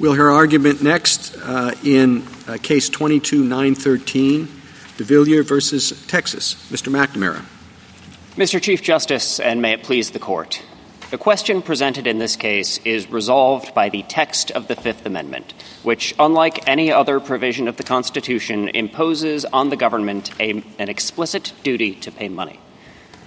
We'll hear argument next uh, in uh, Case 22-913, DeVillier versus Texas. Mr. McNamara. Mr. Chief Justice, and may it please the Court, the question presented in this case is resolved by the text of the Fifth Amendment, which, unlike any other provision of the Constitution, imposes on the government a, an explicit duty to pay money.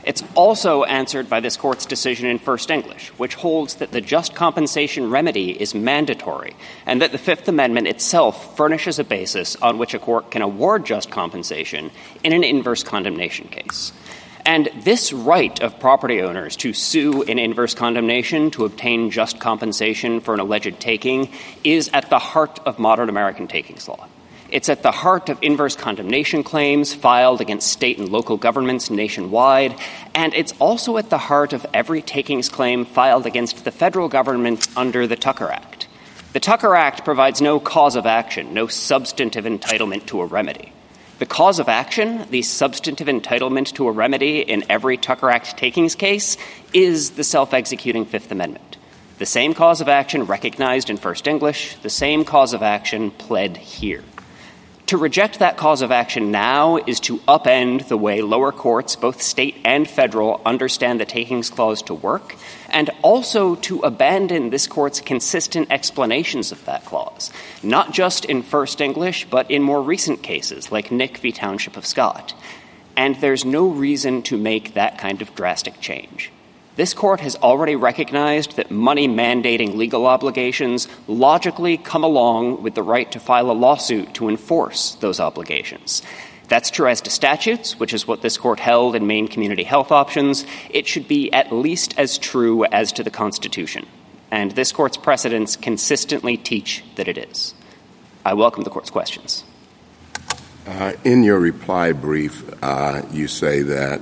It's also answered by this Court's decision in First English, which holds that the just compensation remedy is mandatory and that the Fifth Amendment itself furnishes a basis on which a court can award just compensation in an inverse condemnation case. And this right of property owners to sue in inverse condemnation to obtain just compensation for an alleged taking is at the heart of modern American takings law. It's at the heart of inverse condemnation claims filed against state and local governments nationwide, and it's also at the heart of every takings claim filed against the federal government under the Tucker Act. The Tucker Act provides no cause of action, no substantive entitlement to a remedy. The cause of action, the substantive entitlement to a remedy in every Tucker Act takings case, is the self executing Fifth Amendment. The same cause of action recognized in First English, the same cause of action pled here. To reject that cause of action now is to upend the way lower courts, both state and federal, understand the takings clause to work, and also to abandon this court's consistent explanations of that clause, not just in First English, but in more recent cases like Knick v. Township of Scott. And there's no reason to make that kind of drastic change. This court has already recognized that money mandating legal obligations logically come along with the right to file a lawsuit to enforce those obligations. That's true as to statutes, which is what this court held in Maine Community Health Options. It should be at least as true as to the Constitution. And this court's precedents consistently teach that it is. I welcome the court's questions. Uh, in your reply brief, uh, you say that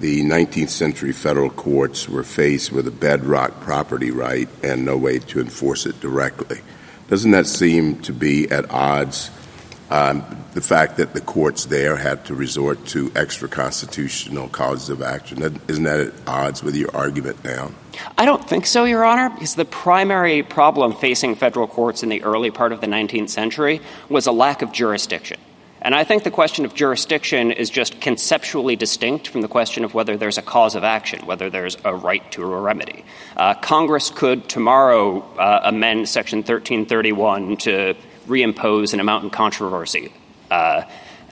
the 19th century federal courts were faced with a bedrock property right and no way to enforce it directly. Doesn't that seem to be at odds? Um, the fact that the courts there had to resort to extra constitutional causes of action, isn't that at odds with your argument now? I don't think so, Your Honor, because the primary problem facing federal courts in the early part of the 19th century was a lack of jurisdiction. And I think the question of jurisdiction is just conceptually distinct from the question of whether there's a cause of action, whether there's a right to a remedy. Uh, Congress could tomorrow uh, amend Section 1331 to reimpose an amount in controversy. Uh,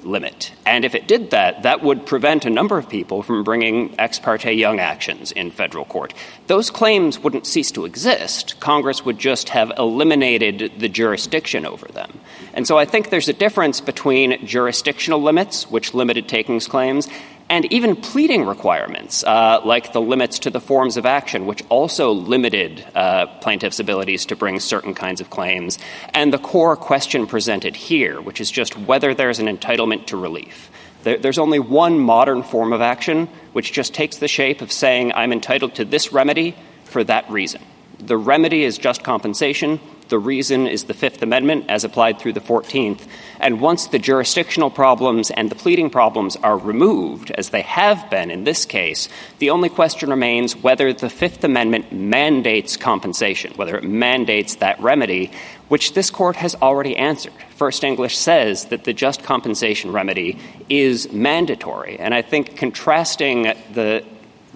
limit. And if it did that, that would prevent a number of people from bringing ex parte Young actions in federal court. Those claims wouldn't cease to exist. Congress would just have eliminated the jurisdiction over them. And so I think there's a difference between jurisdictional limits, which limited takings claims, and even pleading requirements, uh, like the limits to the forms of action, which also limited uh, plaintiffs' abilities to bring certain kinds of claims, and the core question presented here, which is just whether there's an entitlement to relief. There, there's only one modern form of action which just takes the shape of saying, I'm entitled to this remedy for that reason. The remedy is just compensation. The reason is the Fifth Amendment as applied through the 14th. And once the jurisdictional problems and the pleading problems are removed, as they have been in this case, the only question remains whether the Fifth Amendment mandates compensation, whether it mandates that remedy, which this court has already answered. First English says that the just compensation remedy is mandatory. And I think contrasting the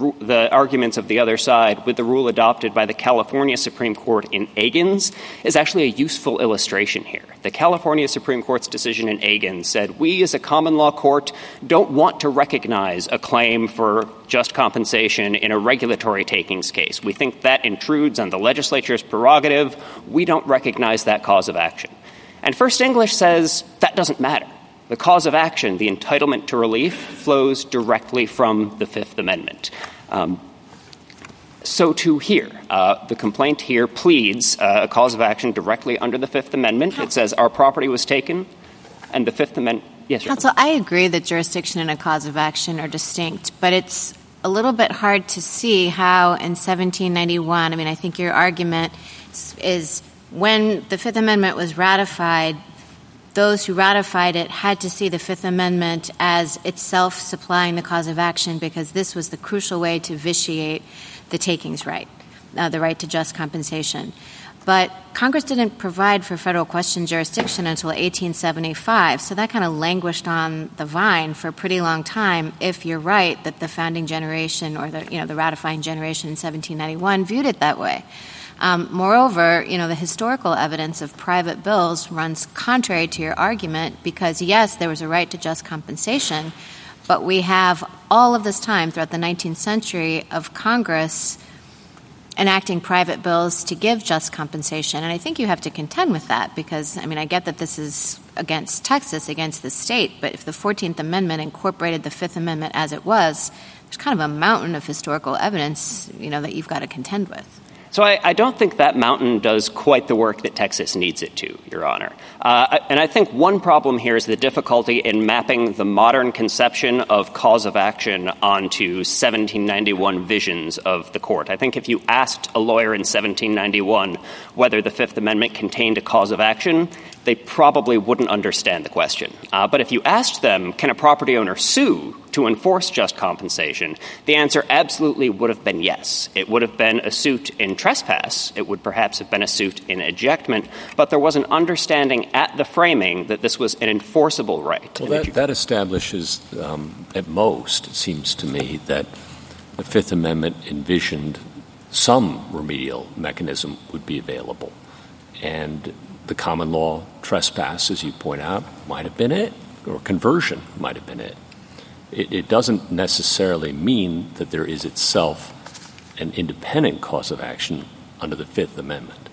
the arguments of the other side with the rule adopted by the California Supreme Court in Agins is actually a useful illustration here. The California Supreme Court's decision in Agins said we as a common law court don't want to recognize a claim for just compensation in a regulatory takings case. We think that intrudes on the legislature's prerogative. We don't recognize that cause of action. And First English says that doesn't matter. The cause of action, the entitlement to relief, flows directly from the Fifth Amendment. Um, so too here. Uh, the complaint here pleads uh, a cause of action directly under the Fifth Amendment. It says our property was taken, and the Fifth Amendment. Yes, Counsel, I agree that jurisdiction and a cause of action are distinct, but it's a little bit hard to see how in 1791, I mean, I think your argument is when the Fifth Amendment was ratified, those who ratified it had to see the Fifth Amendment as itself supplying the cause of action because this was the crucial way to vitiate the takings right, uh, the right to just compensation. But Congress didn't provide for federal question jurisdiction until 1875, so that kind of languished on the vine for a pretty long time. If you're right that the founding generation or the you know the ratifying generation in 1791 viewed it that way. Um, moreover, you know the historical evidence of private bills runs contrary to your argument because yes, there was a right to just compensation, but we have all of this time throughout the 19th century of Congress enacting private bills to give just compensation. And I think you have to contend with that because, I mean, I get that this is against Texas, against the state, but if the 14th Amendment incorporated the Fifth Amendment as it was, there's kind of a mountain of historical evidence, you know, that you've got to contend with. So I, I, don't think that mountain does quite the work that Texas needs it to, Your Honor. Uh, and I think one problem here is the difficulty in mapping the modern conception of cause of action onto 1791 visions of the court. I think if you asked a lawyer in 1791 whether the Fifth Amendment contained a cause of action, they probably wouldn't understand the question. Uh, but if you asked them, can a property owner sue to enforce just compensation, the answer absolutely would have been yes. It would have been a suit in trespass. It would perhaps have been a suit in ejectment. But there was an understanding at the framing that this was an enforceable right. Well, that, that, establishes, um, at most, it seems to me, that the Fifth Amendment envisioned some remedial mechanism would be available. And the common law trespass, as you point out, might have been it, or conversion might have been it. It, it doesn't necessarily mean that there is itself an independent cause of action under the Fifth Amendment.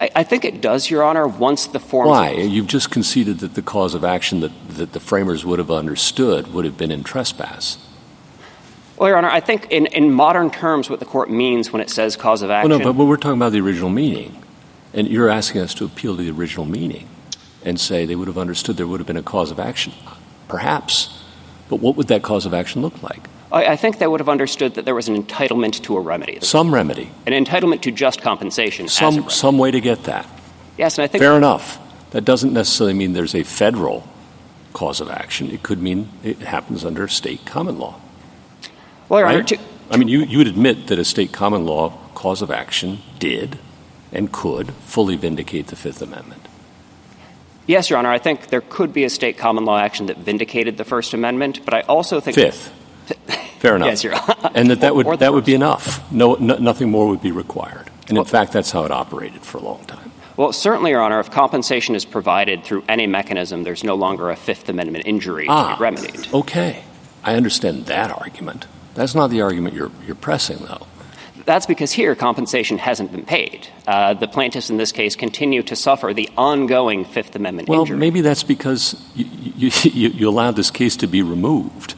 I, I think it does, Your Honor, once the form. Why? You've just conceded that the cause of action that, that the framers would have understood would have been in trespass. Well, Your Honor, I think in, in modern terms, what the court means when it says cause of action. Well, no, but, but we're talking about the original meaning. And you're asking us to appeal to the original meaning and say they would have understood there would have been a cause of action. Perhaps. But what would that cause of action look like? I, think they would have understood that there was an entitlement to a remedy. Some remedy. An entitlement to just compensation. Some, some way to get that. Yes, and I think. Fair enough. That doesn't necessarily mean there's a federal cause of action. It could mean it happens under state common law. Well, right? Honor, to, I mean, you, you would admit that a state common law cause of action did and could fully vindicate the Fifth Amendment. Yes, Your Honor. I think there could be a state common law action that vindicated the First Amendment, but I also think Fifth. Fair enough. yes, Your Honor. And that that would that would be enough. No, no, nothing more would be required. And in fact, that's how it operated for a long time. Well, certainly, Your Honor, if compensation is provided through any mechanism, there's no longer a Fifth Amendment injury ah, to be remedied. Okay. I understand that argument. That's not the argument you're, you're pressing, though. That's because here compensation hasn't been paid. Uh, the plaintiffs in this case continue to suffer the ongoing Fifth Amendment well, injury. maybe that's because you, you, you, allowed this case to be removed,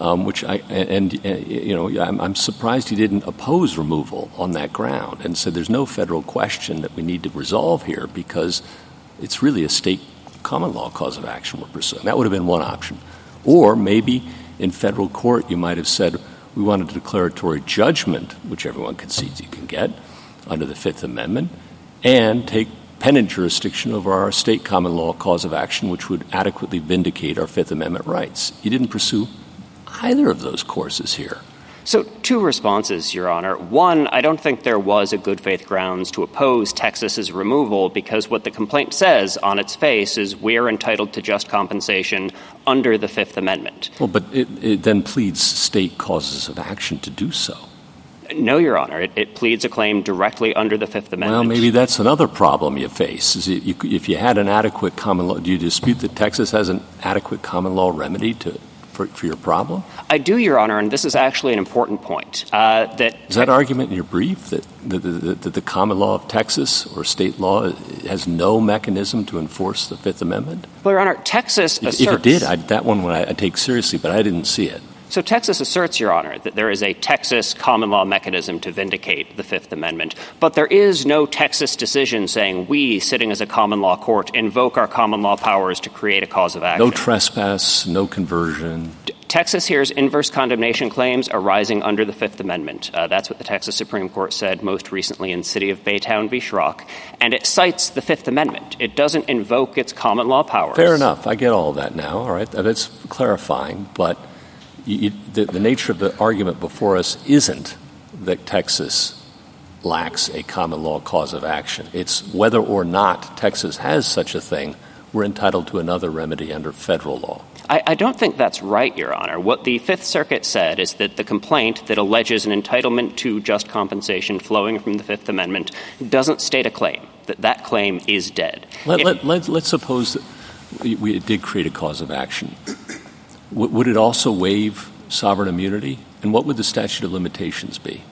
um, which I and, and uh, you know I'm, I'm, surprised you didn't oppose removal on that ground and said there's no federal question that we need to resolve here because it's really a state common law cause of action we're pursuing. That would have been one option, or maybe in federal court you might have said we want a declaratory judgment, which everyone concedes you can get under the Fifth Amendment, and take pendent jurisdiction over our state common law cause of action, which would adequately vindicate our Fifth Amendment rights. You didn't pursue either of those courses here. So, two responses, Your Honor. One, I don't think there was a good faith grounds to oppose Texas's removal because what the complaint says on its face is we're entitled to just compensation under the Fifth Amendment. Well, but it, it then pleads state causes of action to do so. No, Your Honor. It, it, pleads a claim directly under the Fifth Amendment. Well, maybe that's another problem you face. Is you, if you had an adequate common law, do you dispute that Texas has an adequate common law remedy to for, for your problem? I do, Your Honor, and this is actually an important point. Uh, that is that argument in your brief that the, the, the, the, common law of Texas or state law has no mechanism to enforce the Fifth Amendment? Well, Your Honor, Texas if, asserts if it did, I, that one I, I take seriously, but I didn't see it. So Texas asserts, Your Honor, that there is a Texas common law mechanism to vindicate the Fifth Amendment, but there is no Texas decision saying we, sitting as a common law court, invoke our common law powers to create a cause of action. No trespass, no conversion. Texas hears inverse condemnation claims arising under the Fifth Amendment. Uh, that's what the Texas Supreme Court said most recently in City of Baytown v. Schrock. And it cites the Fifth Amendment. It doesn't invoke its common law powers. Fair enough. I get all that now. All right. That's clarifying. But you, the, the nature of the argument before us isn't that Texas lacks a common law cause of action. It's whether or not Texas has such a thing, we're entitled to another remedy under federal law. I, I, don't think that's right, Your Honor. What the Fifth Circuit said is that the complaint that alleges an entitlement to just compensation flowing from the Fifth Amendment doesn't state a claim, that that claim is dead. Let, if, let, let, let's suppose we, we, did create a cause of action. W- would it also waive sovereign immunity? And what would the statute of limitations be?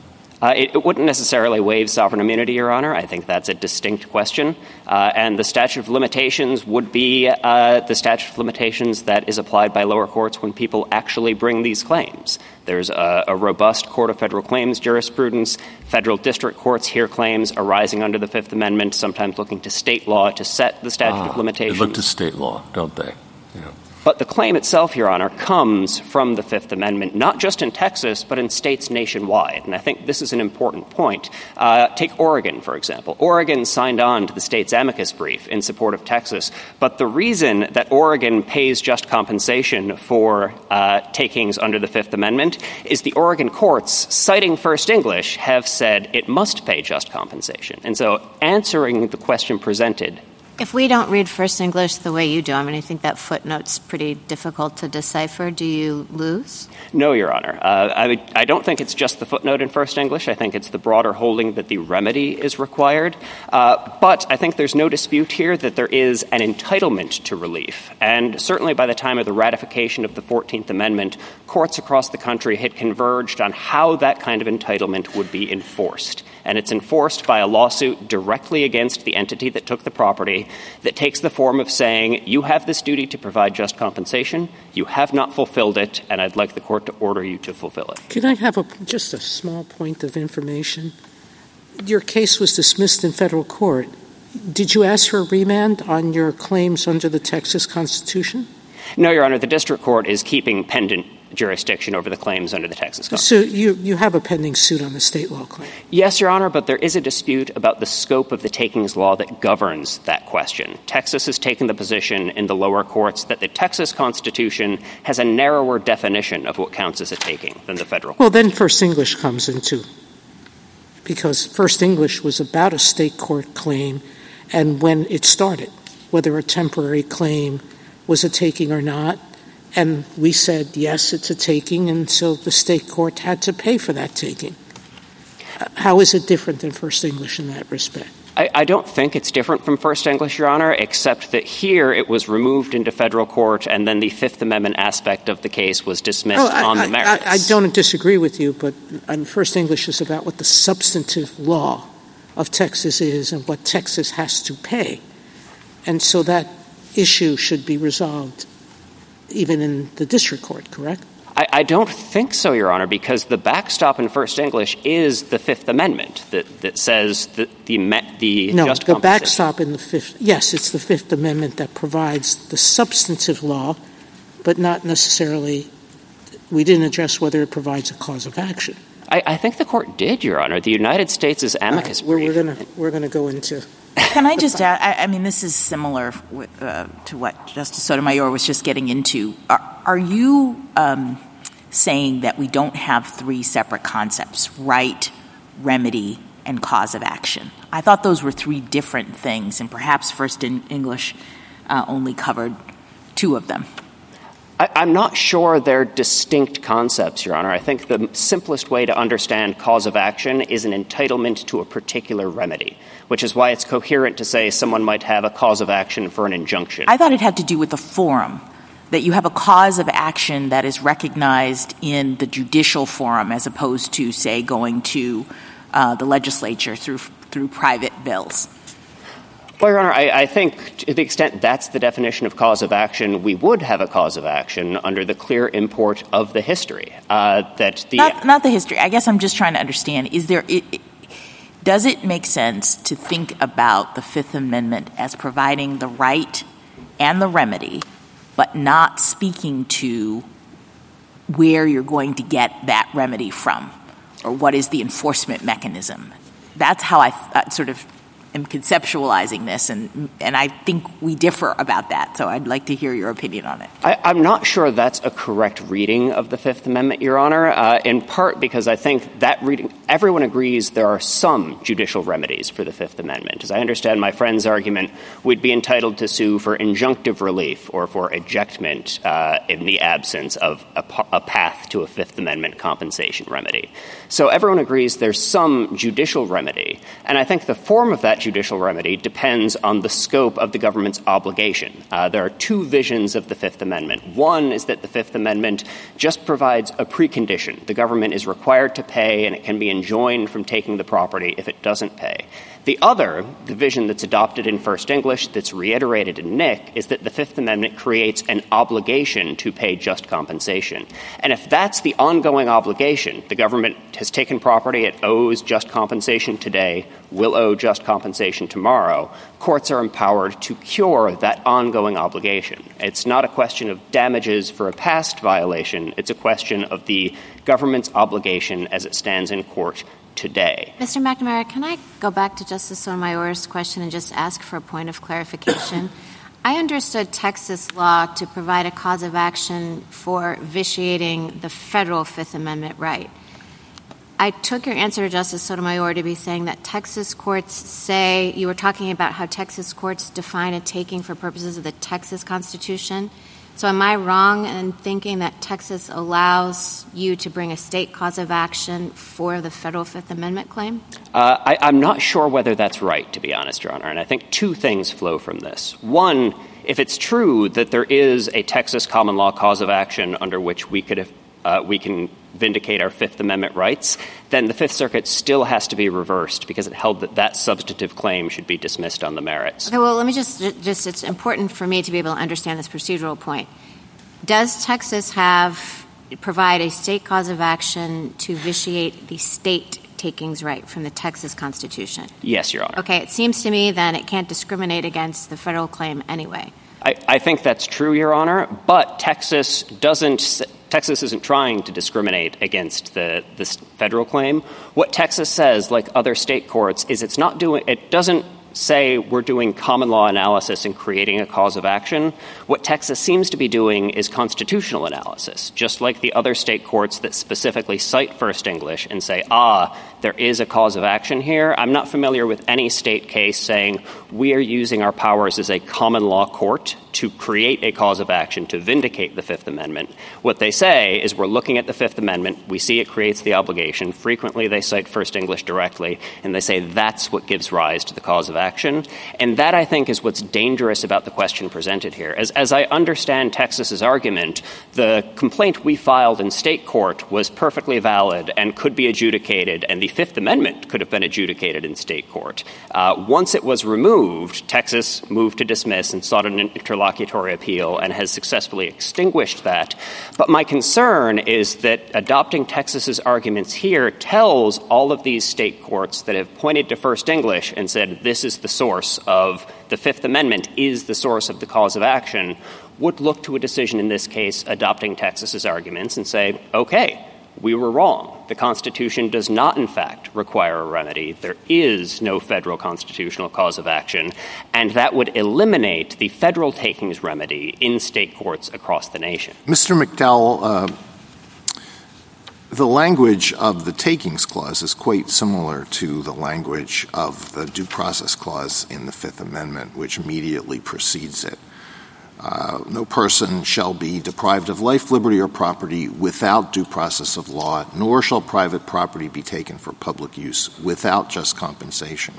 Uh, it, it, wouldn't necessarily waive sovereign immunity, Your Honor. I think that's a distinct question. Uh, and the statute of limitations would be uh, the statute of limitations that is applied by lower courts when people actually bring these claims. There's a, a robust Court of Federal Claims jurisprudence. Federal district courts hear claims arising under the Fifth Amendment, sometimes looking to state law to set the statute of limitations. They look to state law, don't they? Yeah. But the claim itself, Your Honor, comes from the Fifth Amendment, not just in Texas, but in states nationwide. And I think this is an important point. Uh, take Oregon, for example. Oregon signed on to the state's amicus brief in support of Texas. But the reason that Oregon pays just compensation for uh, takings under the Fifth Amendment is the Oregon courts, citing First English, have said it must pay just compensation. And so answering the question presented if we don't read First English the way you do, I mean, I think that footnote's pretty difficult to decipher. Do you lose? No, Your Honor. Uh, I, I, don't think it's just the footnote in First English. I think it's the broader holding that the remedy is required. Uh, but I think there's no dispute here that there is an entitlement to relief. And certainly by the time of the ratification of the 14th Amendment, courts across the country had converged on how that kind of entitlement would be enforced and it's enforced by a lawsuit directly against the entity that took the property that takes the form of saying, you have this duty to provide just compensation, you have not fulfilled it, and I'd like the court to order you to fulfill it. Can I have a, just a small point of information? Your case was dismissed in federal court. Did you ask for a remand on your claims under the Texas Constitution? No, Your Honor. The district court is keeping pendent jurisdiction over the claims under the Texas Constitution. So you, you have a pending suit on the state law claim? Yes, Your Honor, but there is a dispute about the scope of the takings law that governs that question. Texas has taken the position in the lower courts that the Texas Constitution has a narrower definition of what counts as a taking than the federal. Well, then First English comes into because First English was about a state court claim and when it started, whether a temporary claim was a taking or not, and we said, yes, it's a taking, and so the state court had to pay for that taking. How is it different than First English in that respect? I, I, don't think it's different from First English, Your Honor, except that here it was removed into federal court and then the Fifth Amendment aspect of the case was dismissed oh, I, on the merits. I, I, don't disagree with you, but um, First English is about what the substantive law of Texas is and what Texas has to pay. And so that issue should be resolved even in the district court, correct? I, I, don't think so, Your Honor, because the backstop in First English is the Fifth Amendment that, that says that the the no, just the backstop in the Fifth. Yes, it's the Fifth Amendment that provides the substantive law, but not necessarily. We didn't address whether it provides a cause of action. I, I think the court did, Your Honor. The United States is amicus right, we're, we're going we're going to go into can I just add? I, I mean, this is similar uh, to what Justice Sotomayor was just getting into. Are, are you um, saying that we don't have three separate concepts: right, remedy, and cause of action? I thought those were three different things, and perhaps First in English uh, only covered two of them. I, am not sure they're distinct concepts, Your Honor. I think the simplest way to understand cause of action is an entitlement to a particular remedy, which is why it's coherent to say someone might have a cause of action for an injunction. I thought it had to do with the forum, that you have a cause of action that is recognized in the judicial forum as opposed to, say, going to uh, the legislature through, through private bills. Well, Your Honor, I, I, think to the extent that's the definition of cause of action, we would have a cause of action under the clear import of the history. Uh, that the not, not, the history. I guess I'm just trying to understand. Is there? It, it, does it make sense to think about the Fifth Amendment as providing the right and the remedy, but not speaking to where you're going to get that remedy from, or what is the enforcement mechanism? That's how I uh, sort of am conceptualizing this, and and I think we differ about that. So I'd like to hear your opinion on it. I, am not sure that's a correct reading of the Fifth Amendment, Your Honor. Uh, in part because I think that reading, everyone agrees there are some judicial remedies for the Fifth Amendment. As I understand my friend's argument, we'd be entitled to sue for injunctive relief or for ejectment uh, in the absence of a, a path to a Fifth Amendment compensation remedy. So everyone agrees there's some judicial remedy, and I think the form of that judicial remedy depends on the scope of the government's obligation. Uh, there are two visions of the Fifth Amendment. One is that the Fifth Amendment just provides a precondition. The government is required to pay, and it can be enjoined from taking the property if it doesn't pay. The other, the vision that's adopted in First English, that's reiterated in Knick, is that the Fifth Amendment creates an obligation to pay just compensation. And if that's the ongoing obligation, the government has taken property, it owes just compensation today, will owe just compensation tomorrow, courts are empowered to cure that ongoing obligation. It's not a question of damages for a past violation, it's a question of the government's obligation as it stands in court today. Mr. McNamara, can I go back to Justice Sotomayor's question and just ask for a point of clarification? I understood Texas law to provide a cause of action for vitiating the federal Fifth Amendment right. I took your answer, Justice Sotomayor, to be saying that Texas courts say you were talking about how Texas courts define a taking for purposes of the Texas Constitution. So am I wrong in thinking that Texas allows you to bring a state cause of action for the federal Fifth Amendment claim? Uh, I, I'm not sure whether that's right, to be honest, Your Honor. And I think two things flow from this. One, if it's true that there is a Texas common law cause of action under which we could have, uh, we can vindicate our Fifth Amendment rights, then the Fifth Circuit still has to be reversed because it held that that substantive claim should be dismissed on the merits. Okay, well, let me just, just it's important for me to be able to understand this procedural point. Does Texas have provide a state cause of action to vitiate the state takings right from the Texas Constitution? Yes, Your Honor. Okay, it seems to me then it can't discriminate against the federal claim anyway. I, I think that's true, Your Honor, but Texas doesn't Texas isn't trying to discriminate against the, this federal claim. What Texas says, like other state courts, is it's not doing, it doesn't say we're doing common law analysis and creating a cause of action. What Texas seems to be doing is constitutional analysis, just like the other state courts that specifically cite First English and say, ah, there is a cause of action here. I'm not familiar with any state case saying we are using our powers as a common law court to create a cause of action to vindicate the Fifth Amendment. What they say is we're looking at the Fifth Amendment, we see it creates the obligation. Frequently they cite First English directly, and they say that's what gives rise to the cause of action. And that, I think, is what's dangerous about the question presented here. As, as I understand Texas's argument, the complaint we filed in state court was perfectly valid and could be adjudicated, and the Fifth Amendment could have been adjudicated in state court. Uh, once it was removed, Texas moved to dismiss and sought an interlocutory appeal and has successfully extinguished that. But my concern is that adopting Texas's arguments here tells all of these state courts that have pointed to First English and said this is the source of the Fifth Amendment is the source of the cause of action would look to a decision in this case adopting Texas's arguments and say, okay, we were wrong. The Constitution does not, in fact, require a remedy. There is no federal constitutional cause of action, and that would eliminate the federal takings remedy in state courts across the nation. Mr. McDowell, uh, the language of the takings clause is quite similar to the language of the due process clause in the Fifth Amendment, which immediately precedes it. Uh, no person shall be deprived of life, liberty, or property without due process of law, nor shall private property be taken for public use without just compensation.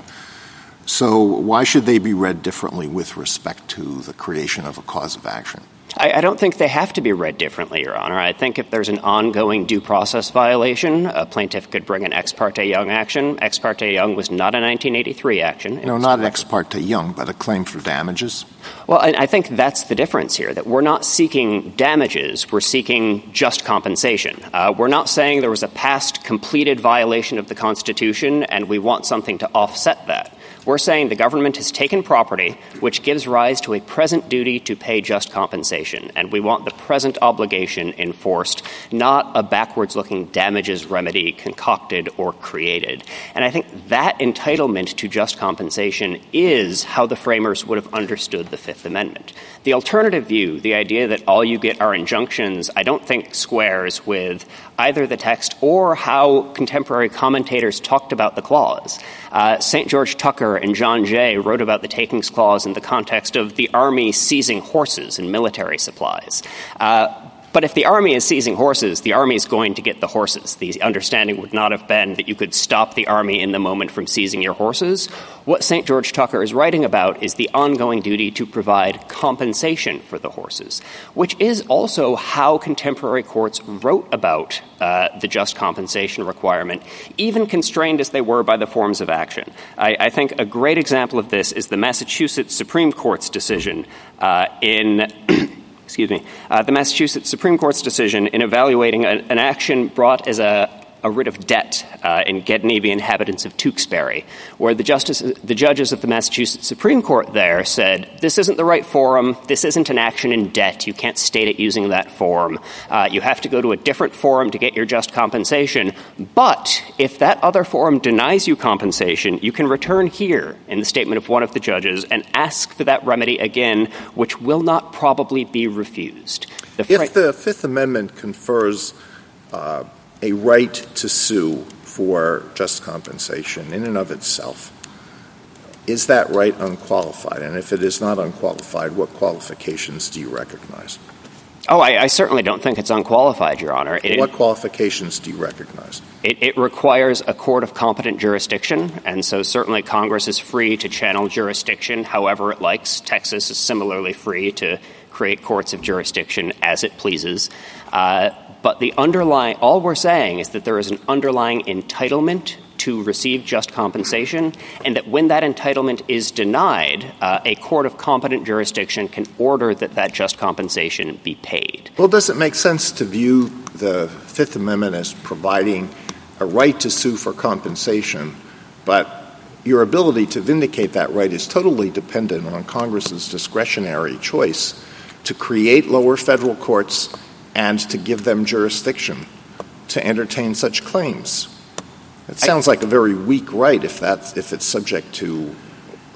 So, why should they be read differently with respect to the creation of a cause of action? I, I, don't think they have to be read differently, Your Honor. I think if there's an ongoing due process violation, a plaintiff could bring an ex parte Young action. Ex parte Young was not a 1983 action. It no, not an ex parte Young, but a claim for damages. Well, I think that's the difference here, that we're not seeking damages, we're seeking just compensation. Uh, we're not saying there was a past completed violation of the Constitution and we want something to offset that. We're saying the government has taken property which gives rise to a present duty to pay just compensation, and we want the present obligation enforced, not a backwards looking damages remedy concocted or created. And I think that entitlement to just compensation is how the framers would have understood the Fifth Amendment. The alternative view, the idea that all you get are injunctions, I don't think squares with either the text or how contemporary commentators talked about the clause. Uh, St. George Tucker and John Jay wrote about the takings clause in the context of the army seizing horses and military supplies. Uh, but if the army is seizing horses, the army is going to get the horses. The understanding would not have been that you could stop the army in the moment from seizing your horses. What St. George Tucker is writing about is the ongoing duty to provide compensation for the horses, which is also how contemporary courts wrote about uh, the just compensation requirement, even constrained as they were by the forms of action. I, I think a great example of this is the Massachusetts Supreme Court's decision uh, in excuse me, uh, the Massachusetts Supreme Court's decision in evaluating an action brought as a a writ of debt uh, in Gedney. Inhabitants of Tewksbury, where the, justice, the judges of the Massachusetts Supreme Court there said, this isn't the right forum, this isn't an action in debt, you can't state it using that form. Uh, you have to go to a different forum to get your just compensation. But if that other forum denies you compensation, you can return here in the statement of one of the judges and ask for that remedy again, which will not probably be refused. The if the Fifth Amendment confers uh, a right to sue for just compensation in and of itself. Is that right unqualified? And if it is not unqualified, what qualifications do you recognize? Oh, I, I certainly don't think it's unqualified, Your Honor. It, what qualifications do you recognize? It, it requires a court of competent jurisdiction, and so certainly Congress is free to channel jurisdiction however it likes. Texas is similarly free to create courts of jurisdiction as it pleases. Uh, but the underlying, all we're saying is that there is an underlying entitlement to receive just compensation, and that when that entitlement is denied, uh, a court of competent jurisdiction can order that that just compensation be paid. Well, does it make sense to view the Fifth Amendment as providing a right to sue for compensation, but your ability to vindicate that right is totally dependent on Congress's discretionary choice to create lower federal courts and to give them jurisdiction to entertain such claims. It sounds like a very weak right if that's if it's subject to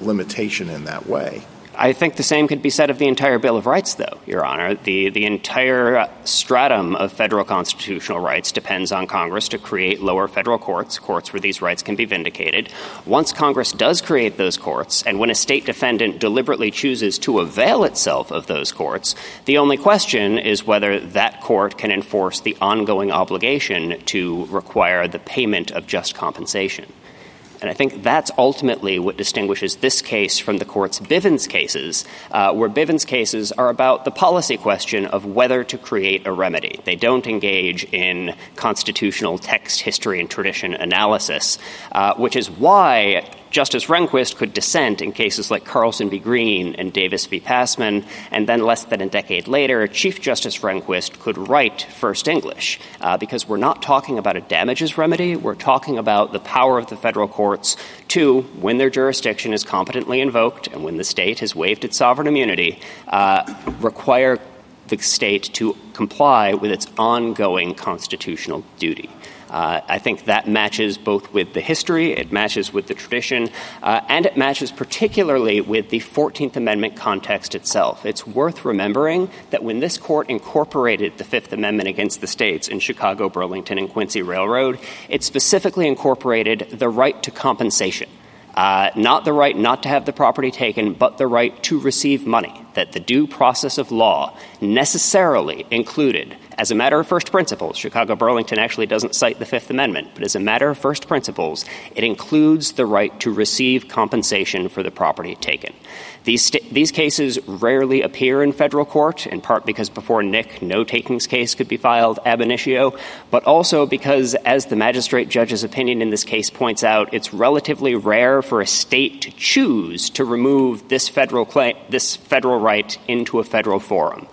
limitation in that way. I think the same could be said of the entire Bill of Rights, though, Your Honor. The, the entire stratum of federal constitutional rights depends on Congress to create lower federal courts, courts where these rights can be vindicated. Once Congress does create those courts, and when a state defendant deliberately chooses to avail itself of those courts, the only question is whether that court can enforce the ongoing obligation to require the payment of just compensation. And I think that's ultimately what distinguishes this case from the court's Bivens cases, uh, where Bivens cases are about the policy question of whether to create a remedy. They don't engage in constitutional text, history, and tradition analysis, uh, which is why Justice Rehnquist could dissent in cases like Carlson v. Green and Davis v. Passman, and then less than a decade later, Chief Justice Rehnquist could write First English, uh, because we're not talking about a damages remedy, we're talking about the power of the federal courts to, when their jurisdiction is competently invoked and when the state has waived its sovereign immunity, uh, require the state to comply with its ongoing constitutional duty. Uh, I think that matches both with the history, it matches with the tradition, uh, and it matches particularly with the 14th Amendment context itself. It's worth remembering that when this court incorporated the Fifth Amendment against the states in Chicago, Burlington, and Quincy Railroad, it specifically incorporated the right to compensation. Uh, not the right not to have the property taken, but the right to receive money, that the due process of law necessarily included as a matter of first principles, Chicago Burlington actually doesn't cite the Fifth Amendment, but as a matter of first principles, it includes the right to receive compensation for the property taken. These, st- these cases rarely appear in federal court, in part because before Knick, no takings case could be filed ab initio, but also because, as the magistrate judge's opinion in this case points out, it's relatively rare for a state to choose to remove this federal, claim, this federal right into a federal forum.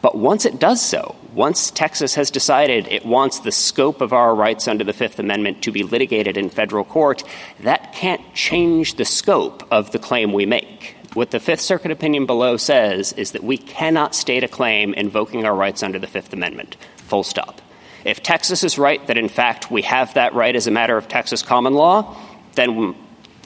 But once it does so, once Texas has decided it wants the scope of our rights under the Fifth Amendment to be litigated in federal court, that can't change the scope of the claim we make. What the Fifth Circuit opinion below says is that we cannot state a claim invoking our rights under the Fifth Amendment. Full stop. If Texas is right that, in fact, we have that right as a matter of Texas common law, then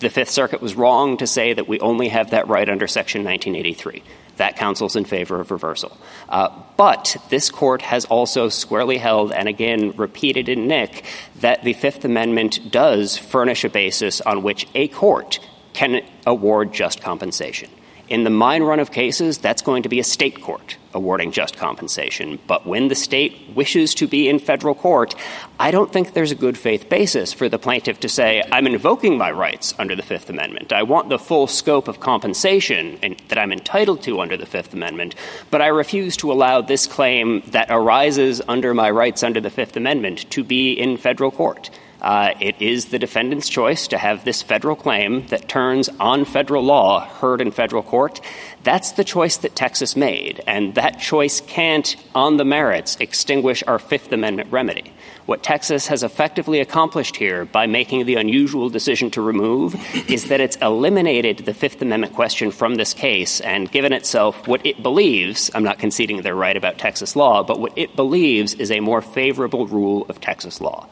the Fifth Circuit was wrong to say that we only have that right under Section 1983. That counsels in favor of reversal. Uh, but this court has also squarely held, and again repeated in Knick, that the Fifth Amendment does furnish a basis on which a court can award just compensation. In the mine run of cases, that's going to be a state court awarding just compensation. But when the state wishes to be in federal court, I don't think there's a good faith basis for the plaintiff to say, I'm invoking my rights under the Fifth Amendment. I want the full scope of compensation that I'm entitled to under the Fifth Amendment, but I refuse to allow this claim that arises under my rights under the Fifth Amendment to be in federal court. Uh, it is the defendant's choice to have this federal claim that turns on federal law heard in federal court. That's the choice that Texas made, and that choice can't, on the merits, extinguish our Fifth Amendment remedy. What Texas has effectively accomplished here by making the unusual decision to remove is that it's eliminated the Fifth Amendment question from this case and given itself what it believes, I'm not conceding they're right about Texas law, but what it believes is a more favorable rule of Texas law.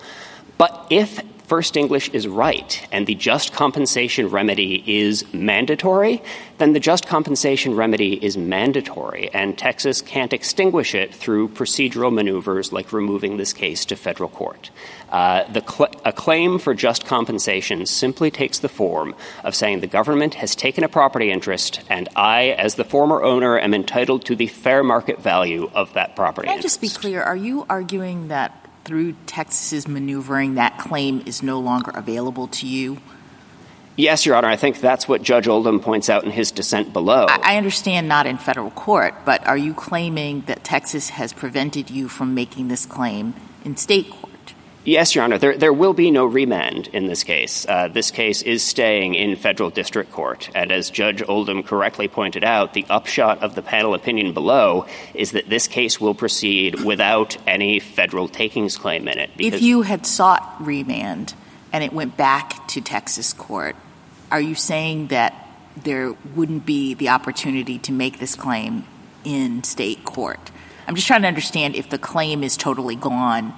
But if First English is right and the just compensation remedy is mandatory, then the just compensation remedy is mandatory, and Texas can't extinguish it through procedural maneuvers like removing this case to federal court. Uh, the cl- a claim for just compensation simply takes the form of saying the government has taken a property interest, and I, as the former owner, am entitled to the fair market value of that property. Can I just be clear? Are you arguing that through Texas's maneuvering, that claim is no longer available to you? Yes, Your Honor. I think that's what Judge Oldham points out in his dissent below. I understand not in federal court, but are you claiming that Texas has prevented you from making this claim in state court? Yes, Your Honor. There, there will be no remand in this case. Uh, this case is staying in federal district court. And as Judge Oldham correctly pointed out, the upshot of the panel opinion below is that this case will proceed without any federal takings claim in it. If you had sought remand and it went back to Texas court, are you saying that there wouldn't be the opportunity to make this claim in state court? I'm just trying to understand if the claim is totally gone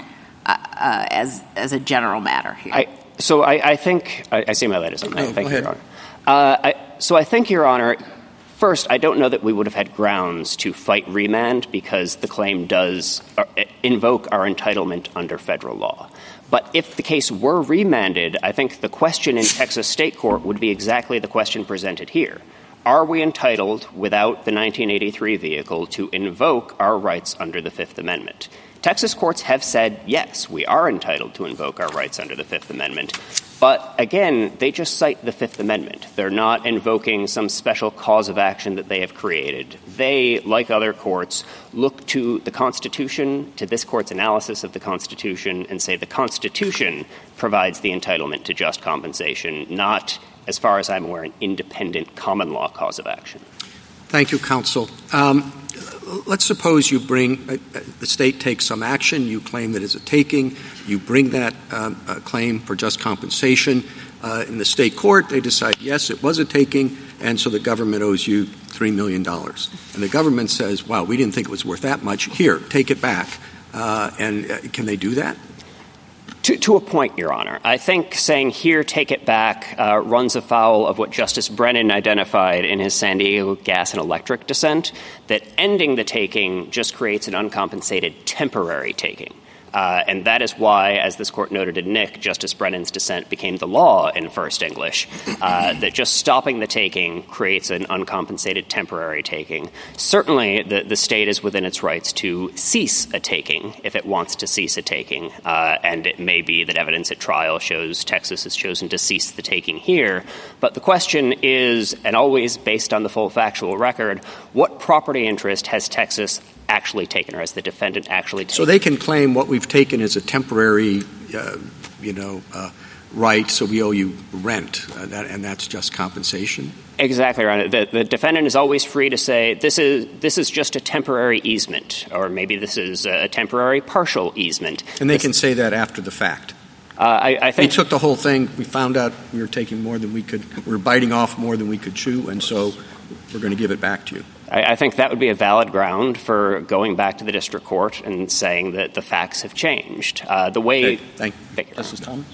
uh, uh, as as a general matter here. I, so I, I think I, I, see my light is on. Oh, Thank you, Your Honor. Uh, so I think, Your Honor, first, I don't know that we would have had grounds to fight remand because the claim does uh, invoke our entitlement under federal law. But if the case were remanded, I think the question in Texas state court would be exactly the question presented here. Are we entitled, without the 1983 vehicle, to invoke our rights under the Fifth Amendment? Texas courts have said, yes, we are entitled to invoke our rights under the Fifth Amendment. But again, they just cite the Fifth Amendment. They're not invoking some special cause of action that they have created. They, like other courts, look to the Constitution, to this court's analysis of the Constitution, and say the Constitution provides the entitlement to just compensation, not, as far as I'm aware, an independent common law cause of action. Thank you, counsel. Um, let's suppose you bring uh, uh, the state takes some action. You claim that it's a taking. You bring that um, uh, claim for just compensation uh, in the state court. They decide yes, it was a taking, and so the government owes you three million dollars. And the government says, "Wow, we didn't think it was worth that much. Here, take it back." Uh, and can they do that? To, to, a point, Your Honor. I think saying here, take it back, uh, runs afoul of what Justice Brennan identified in his San Diego gas and electric dissent, that ending the taking just creates an uncompensated temporary taking. Uh, and that is why, as this court noted in Knick, Justice Brennan's dissent became the law in First English, uh, that just stopping the taking creates an uncompensated temporary taking. Certainly, the, the state is within its rights to cease a taking if it wants to cease a taking. Uh, and it may be that evidence at trial shows Texas has chosen to cease the taking here. But the question is, and always based on the full factual record, what property interest has Texas actually taken, or has the defendant actually taken. So they can claim what we've taken is a temporary, uh, you know, uh, right, so we owe you rent, uh, that, and that's just compensation? Exactly right. The, the, defendant is always free to say this is this is just a temporary easement, or maybe this is a temporary partial easement. And they this, can say that after the fact. Uh, I, I, think they took the whole thing. We found out we were taking more than we could. We're biting off more than we could chew, and so we're going to give it back to you. I, I think that would be a valid ground for going back to the district court and saying that the facts have changed. Uh, the way. Okay. Thank, thank you, Justice Thomas.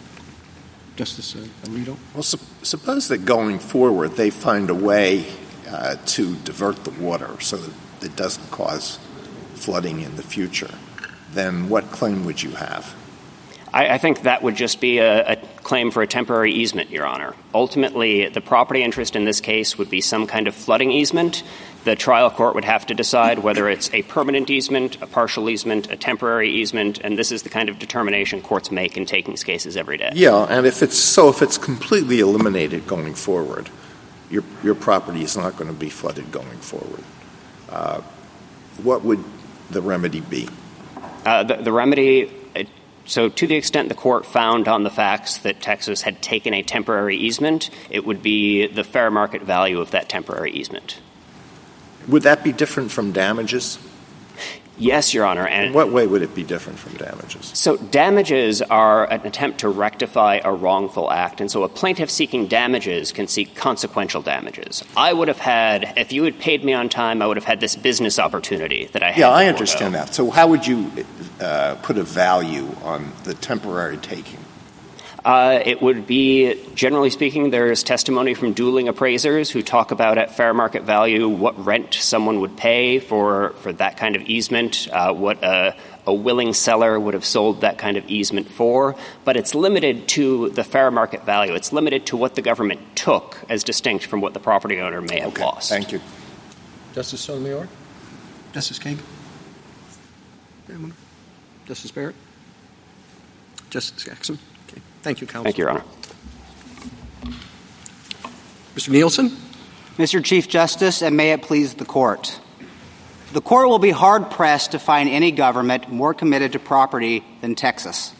Justice uh, Alito? Well, su- suppose that going forward they find a way uh, to divert the water so that it doesn't cause flooding in the future. Then what claim would you have? I, I think that would just be a, a claim for a temporary easement, Your Honor. Ultimately, the property interest in this case would be some kind of flooding easement. The trial court would have to decide whether it's a permanent easement, a partial easement, a temporary easement, and this is the kind of determination courts make in takings cases every day. Yeah, and if it's so, if it's completely eliminated going forward, your your property is not going to be flooded going forward. Uh, what would the remedy be? Uh, the, the remedy so, to the extent the court found on the facts that Texas had taken a temporary easement, it would be the fair market value of that temporary easement. Would that be different from damages? Yes, Your Honor. And In what way would it be different from damages? So, damages are an attempt to rectify a wrongful act. And so, a plaintiff seeking damages can seek consequential damages. I would have had, if you had paid me on time, I would have had this business opportunity that I had. Yeah, I understand that. So, how would you uh, put a value on the temporary taking? Uh, it would be, generally speaking, there's testimony from dueling appraisers who talk about at fair market value what rent someone would pay for, for that kind of easement, uh, what a, a willing seller would have sold that kind of easement for. But it's limited to the fair market value. It's limited to what the government took as distinct from what the property owner may have okay. lost. Thank you. Justice Sotomayor? Justice Kagan? Justice Barrett? Justice Jackson? Thank you, counsel. Thank you, Your Honor. Mr. Nielsen? Mr. Chief Justice, and may it please the court. The court will be hard pressed to find any government more committed to property than Texas.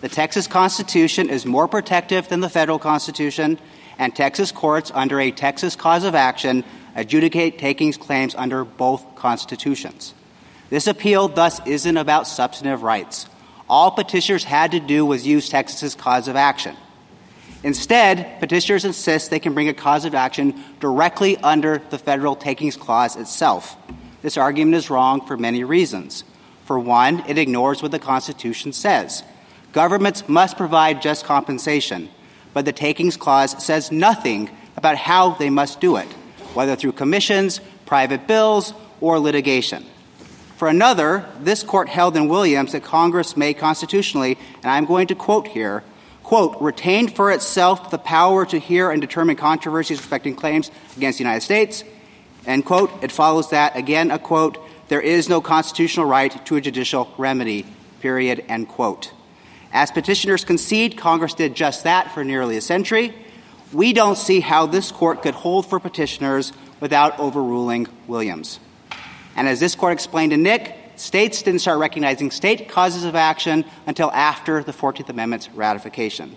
The Texas Constitution is more protective than the federal Constitution, and Texas courts, under a Texas cause of action, adjudicate takings claims under both constitutions. This appeal thus isn't about substantive rights all petitioners had to do was use Texas's cause of action. Instead, petitioners insist they can bring a cause of action directly under the federal takings clause itself. This argument is wrong for many reasons. For one, it ignores what the Constitution says. Governments must provide just compensation, but the takings clause says nothing about how they must do it, whether through commissions, private bills, or litigation. For another, this court held in Williams that Congress may constitutionally, and I'm going to quote here, quote, retain for itself the power to hear and determine controversies respecting claims against the United States, end quote. It follows that, again, a quote, there is no constitutional right to a judicial remedy, period, end quote. As petitioners concede, Congress did just that for nearly a century. We don't see how this court could hold for petitioners without overruling Williams. And as this court explained in Knick, states didn't start recognizing state causes of action until after the 14th Amendment's ratification.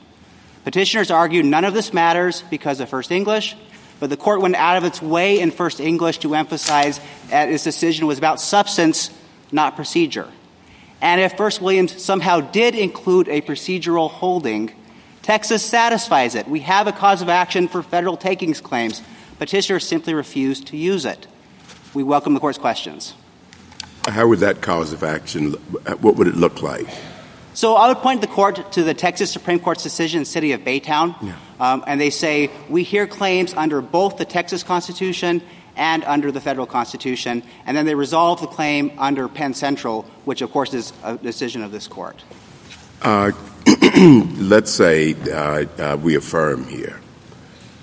Petitioners argue none of this matters because of First English, but the court went out of its way in First English to emphasize that its decision was about substance, not procedure. And if First Williams somehow did include a procedural holding, Texas satisfies it. We have a cause of action for federal takings claims. Petitioners simply refused to use it. We welcome the court's questions. How would that cause of action, what would it look like? So I would point the court to the Texas Supreme Court's decision in the city of Baytown, yeah. um, and they say we hear claims under both the Texas Constitution and under the federal Constitution, and then they resolve the claim under Penn Central, which of course is a decision of this court. Uh, let's say uh, uh, we affirm here.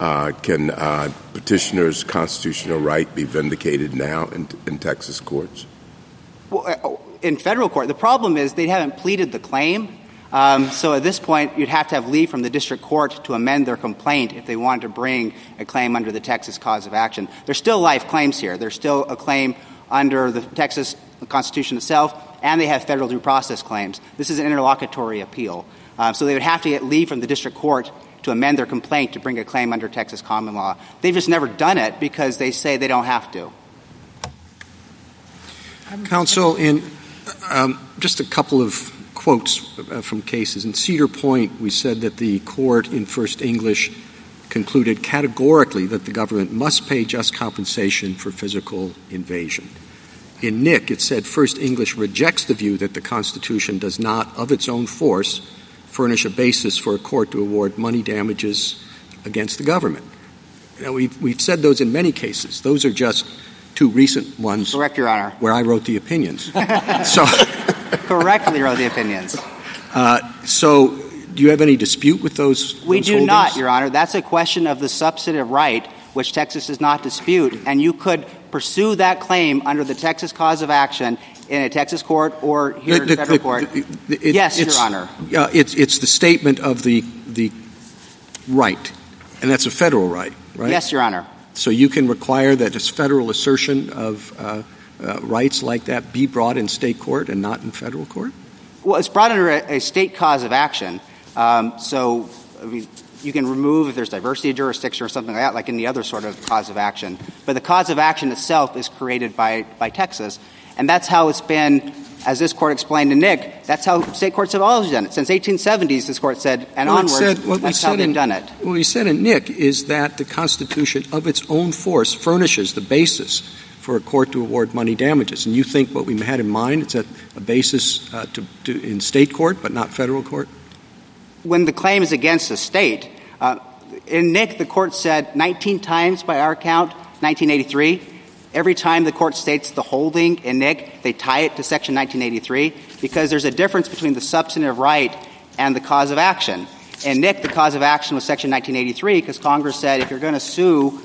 Uh, can uh, petitioners' constitutional right be vindicated now in, in Texas courts? Well, uh, in federal court, the problem is they haven't pleaded the claim. Um, so at this point, you'd have to have leave from the district court to amend their complaint if they wanted to bring a claim under the Texas cause of action. There's still life claims here. There's still a claim under the Texas Constitution itself, and they have federal due process claims. This is an interlocutory appeal. Uh, so they would have to get leave from the district court to amend their complaint to bring a claim under Texas common law. They've just never done it because they say they don't have to. Counsel, in um, just a couple of quotes uh, from cases. In Cedar Point, we said that the court in First English concluded categorically that the government must pay just compensation for physical invasion. In Knick, it said First English rejects the view that the Constitution does not, of its own force, furnish a basis for a court to award money damages against the government. You know, we've, we've said those in many cases. Those are just two recent ones. Correct, Your Honor. Where I wrote the opinions. so correctly wrote the opinions. Uh, so, do you have any dispute with those? We those do holdings? not, Your Honor. That's a question of the substantive right, which Texas does not dispute, and you could pursue that claim under the Texas cause of action in a Texas court or here The- in the- federal the- court. it- yes, Your Honor. Yeah, it's it's the statement of the the right, and that's a federal right, right? Yes, Your Honor. So you can require that a federal assertion of uh, uh, rights like that be brought in state court and not in federal court. Well, it's brought under a, a state cause of action. Um, so, I mean, you can remove if there's diversity of jurisdiction or something like that, like any other sort of cause of action. But the cause of action itself is created by, by Texas. And that's how it's been, as this court explained to Knick, that's how state courts have always done it. Since 1870s, this court said, and Well, it onward, said- what we that's how said they've in- done it. What we said in Knick is that the Constitution, of its own force, furnishes the basis for a court to award money damages. And you think what we had in mind is that a basis uh, to, to, in state court but not federal court? when the claim is against the state, uh, in Knick, the court said 19 times by our count, 1983. Every time the court states the holding in Knick, they tie it to Section 1983 because there's a difference between the substantive right and the cause of action. In Knick, the cause of action was Section 1983 because Congress said if you're going to sue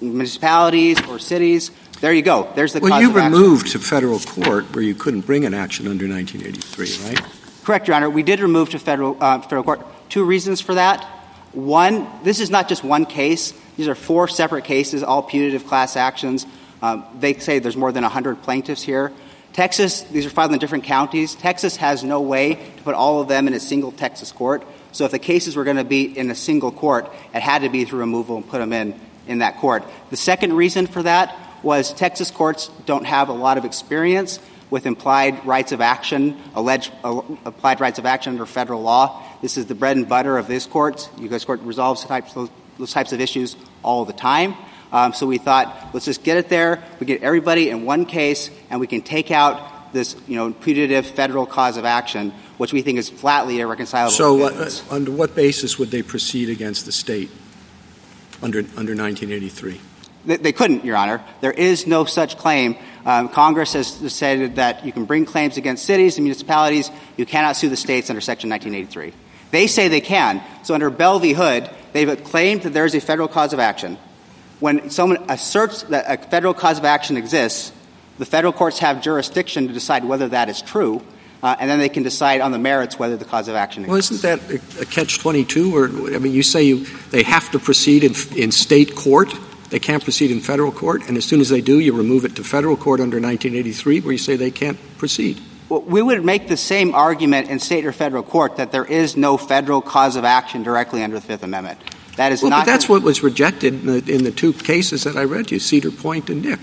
municipalities or cities, there you go. There's the Well, cause you of action. removed to federal court where you couldn't bring an action under 1983, right? Correct, Your Honor. We did remove to federal, uh, federal court. Two reasons for that. One, this is not just one case. These are four separate cases, all putative class actions. Um, they say there's more than 100 plaintiffs here. Texas, these are filed in different counties. Texas has no way to put all of them in a single Texas court. So if the cases were going to be in a single court, it had to be through removal and put them in, in that court. The second reason for that was Texas courts don't have a lot of experience with implied rights of action, alleged uh, applied rights of action under federal law. This is the bread and butter of this court. U.S. court resolves types, those, those types of issues all the time. Um, so we thought, let's just get it there. We get everybody in one case, and we can take out this, you know, putative federal cause of action, which we think is flatly irreconcilable. So, with uh, under what basis would they proceed against the state under, under 1983? They, they couldn't, Your Honor. There is no such claim. Um, Congress has decided that you can bring claims against cities and municipalities. You cannot sue the states under Section 1983. They say they can. So under Bell v. Hood, they've claimed that there is a federal cause of action. When someone asserts that a federal cause of action exists, the federal courts have jurisdiction to decide whether that is true, uh, and then they can decide on the merits whether the cause of action Well, isn't that a, a catch-22? Or I mean, you say you, they have to proceed in, in state court. They can't proceed in federal court, and as soon as they do, you remove it to federal court under 1983, where you say they can't proceed. Well, we would make the same argument in state or federal court that there is no federal cause of action directly under the Fifth Amendment. That is Well, not. but that's what was rejected in the, in the two cases that I read to you, Cedar Point and Knick.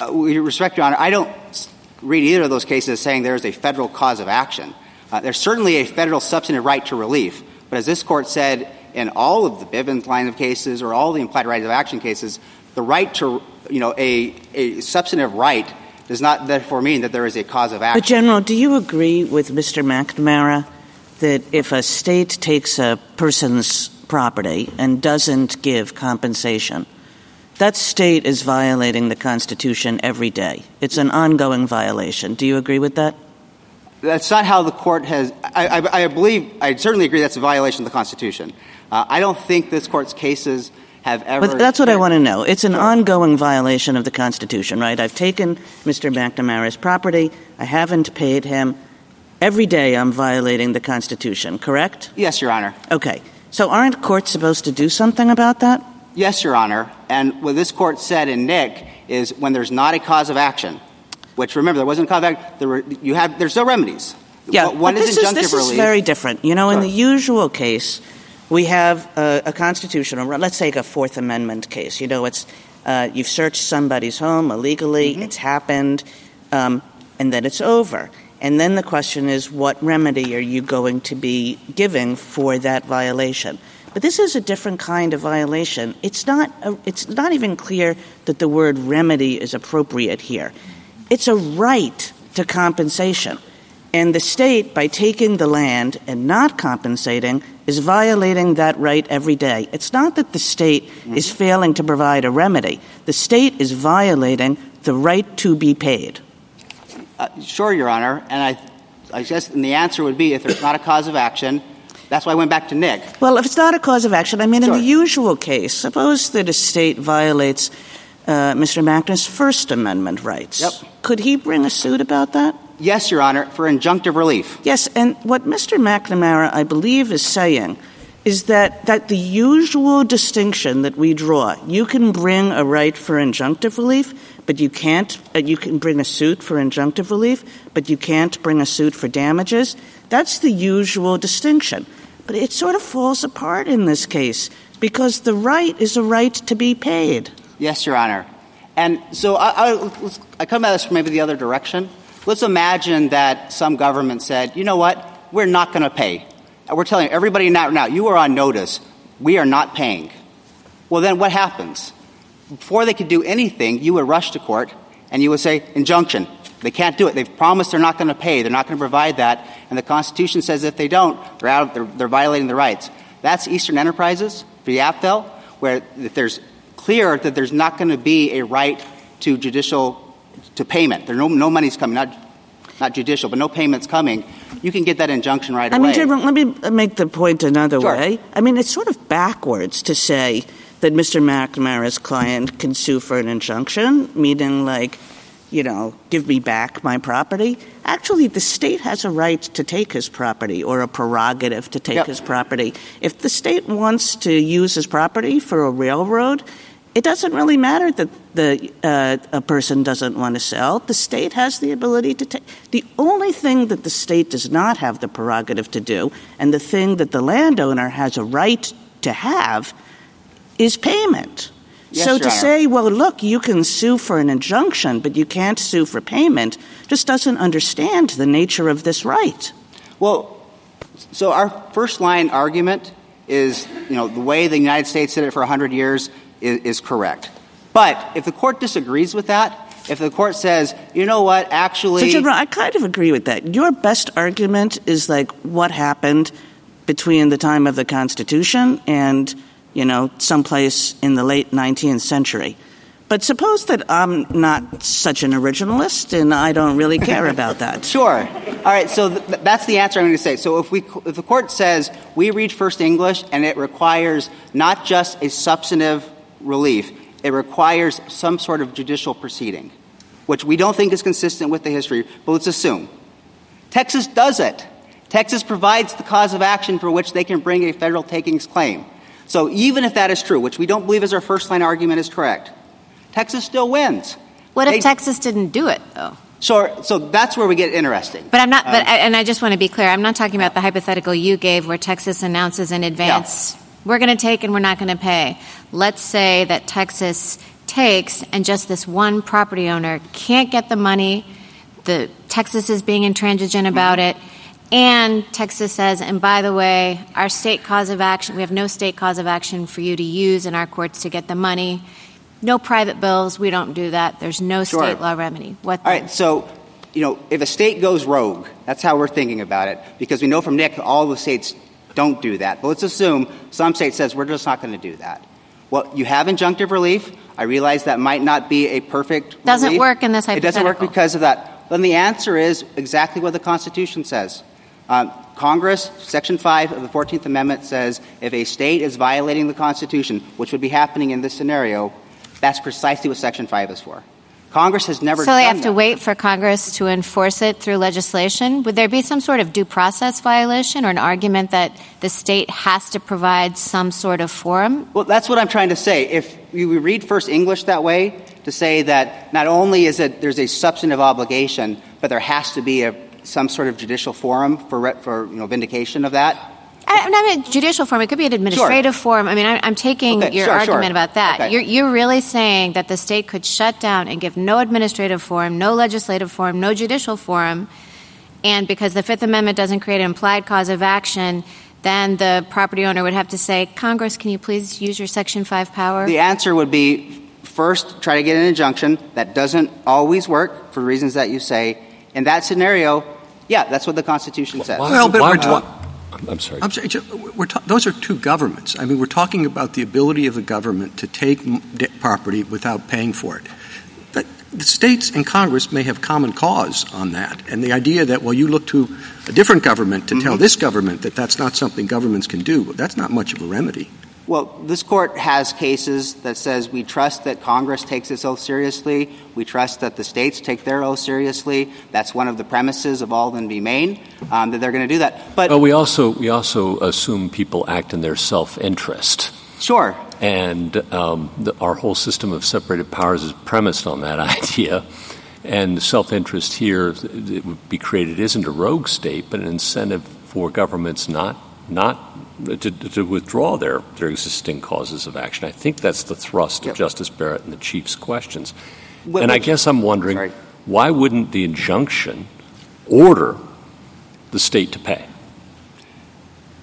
Uh, with respect, Your Honor, I don't read either of those cases as saying there is a federal cause of action. Uh, there's certainly a federal substantive right to relief, but as this court said in all of the Bivens line of cases or all the implied rights of action cases, the right to, you know, a, a substantive right does not therefore mean that there is a cause of action. But, General, do you agree with Mr. McNamara that if a state takes a person's property and doesn't give compensation, that state is violating the Constitution every day? It's an ongoing violation. Do you agree with that? That's not how the court has. I, I, I believe. I certainly agree that's a violation of the Constitution. Uh, I don't think this court's cases have ever. But that's what I want to know. It's an ongoing violation of the Constitution, right? I've taken Mr. McNamara's property. I haven't paid him. Every day I'm violating the Constitution, correct? Yes, Your Honor. Okay. So aren't courts supposed to do something about that? Yes, Your Honor. And what this court said in Knick is when there's not a cause of action, which remember there wasn't a cause of action, there were, you have there's no remedies. Yeah, One- is this injunctive this relief. is very different. You know, in the usual case, we have a, a constitutional. Let's take a Fourth Amendment case. You know, it's uh, you've searched somebody's home illegally. Mm-hmm. It's happened, um, and then it's over. And then the question is, what remedy are you going to be giving for that violation? But this is a different kind of violation. It's not. A, it's not even clear that the word remedy is appropriate here. It's a right to compensation. And the state, by taking the land and not compensating, is violating that right every day. It's not that the state is failing to provide a remedy. The state is violating the right to be paid. Uh, sure, Your Honor. And I, I guess and the answer would be if there's not a cause of action, that's why I went back to Knick. Well, if it's not a cause of action, I mean, Sure. in the usual case, suppose that a state violates uh, Mr. Mackner's First Amendment rights. Yep. Could he bring a suit about that? Yes, Your Honor, for injunctive relief. Yes, and what Mr. McNamara, I believe, is saying is that, that the usual distinction that we draw, you can bring a right for injunctive relief, but you can't, uh, you can bring a suit for injunctive relief, but you can't bring a suit for damages. That's the usual distinction. But it sort of falls apart in this case because the right is a right to be paid. Yes, Your Honor. And so I, I, I come at this from maybe the other direction. Let's imagine that some government said, you know what, we're not going to pay. We're telling everybody now, now, you are on notice. We are not paying. Well, then what happens? Before they could do anything, you would rush to court and you would say, injunction. They can't do it. They've promised they're not going to pay. They're not going to provide that. And the Constitution says if they don't, they're, out, they're, they're violating the rights. That's Eastern Enterprises, the APFEL, where if there's clear that there's not going to be a right to judicial to payment. There no no money's coming, not not judicial, but no payments coming. You can get that injunction right I away. mean, Jim, let me make the point another Sure. way. I mean, it's sort of backwards to say that Mr. McNamara's client can sue for an injunction, meaning like, you know, give me back my property. Actually, the state has a right to take his property or a prerogative to take Yep. his property. If the state wants to use his property for a railroad, it doesn't really matter that the uh, a person doesn't want to sell. The state has the ability to take. The only thing that the state does not have the prerogative to do, and the thing that the landowner has a right to have, is payment. Yes, so Your to Honor. say, well, look, you can sue for an injunction, but you can't sue for payment, just doesn't understand the nature of this right. Well, so our first line argument is, you know, the way the United States did it for 100 years is, is correct. But if the court disagrees with that, if the court says, you know what, actually, So, General, I kind of agree with that. Your best argument is like what happened between the time of the Constitution and, you know, someplace in the late 19th century. But suppose that I'm not such an originalist and I don't really care about that. Sure. All right. So th- that's the answer I'm going to say. So if we, if the court says we read First English and it requires not just a substantive relief, it requires some sort of judicial proceeding, which we don't think is consistent with the history, but let's assume. Texas does it. Texas provides the cause of action for which they can bring a federal takings claim. So even if that is true, which we don't believe is our first line argument is correct, Texas still wins. What if They- Texas didn't do it, though? So, so that's where we get interesting. But I'm not. but Um, I, and I just want to be clear. I'm not talking about the hypothetical you gave, where Texas announces in advance, "We're going to take and we're not going to pay." Let's say that Texas takes, and just this one property owner can't get the money. The Texas is being intransigent about it, and Texas says, "And by the way, our state cause of action. We have no state cause of action for you to use in our courts to get the money." No private bills. We don't do that. There's no Sure. state law remedy. What? All then? right, so you know, if a state goes rogue, that's how we're thinking about it, because we know from Knick all the states don't do that. But let's assume some state says we're just not going to do that. Well, you have injunctive relief. I realize that might not be a perfect. Doesn't relief. work in this hypothetical. It doesn't work because of that. Then the answer is exactly what the Constitution says. Um, Congress, Section 5 of the 14th Amendment says if a state is violating the Constitution, which would be happening in this scenario, that's precisely what Section 5 is for. Congress has never So they have to wait for Congress to enforce it through legislation? Would there be some sort of due process violation or an argument that the state has to provide some sort of forum? Well, that's what I'm trying to say. If we read First English that way, to say that not only is it there's a substantive obligation, but there has to be a some sort of judicial forum for, for you know, vindication of that? I, not a judicial form. It could be an administrative sure. form. I mean, I, am taking okay, your sure, argument sure. about that. Okay. You're, you're really saying that the state could shut down and give no administrative forum, no legislative forum, no judicial forum, and because the Fifth Amendment doesn't create an implied cause of action, then the property owner would have to say, Congress, can you please use your Section 5 power? The answer would be first, try to get an injunction. That doesn't always work for reasons that you say. In that scenario, yeah, that's what the Constitution says. Well, but we're ta- I'm sorry. I'm sorry, we're ta- those are two governments. I mean, we're talking about the ability of the government to take de- property without paying for it. But the states and Congress may have common cause on that. And the idea that, well, you look to a different government to tell mm-hmm. this government that that's not something governments can do, that's not much of a remedy. Well, this court has cases that says we trust that Congress takes its oath seriously. We trust that the states take their oath seriously. That's one of the premises of Alden v. Maine, um, that they're going to do that. But Well, we also we also assume people act in their self-interest, sure, and um, the, our whole system of separated powers is premised on that idea. And the self-interest here that would be created isn't a rogue state, but an incentive for governments not not to, to withdraw their, their existing causes of action. I think that's the thrust Yep. of Justice Barrett and the Chief's questions. Wh- and I guess I'm wondering Sorry. why wouldn't the injunction order the state to pay?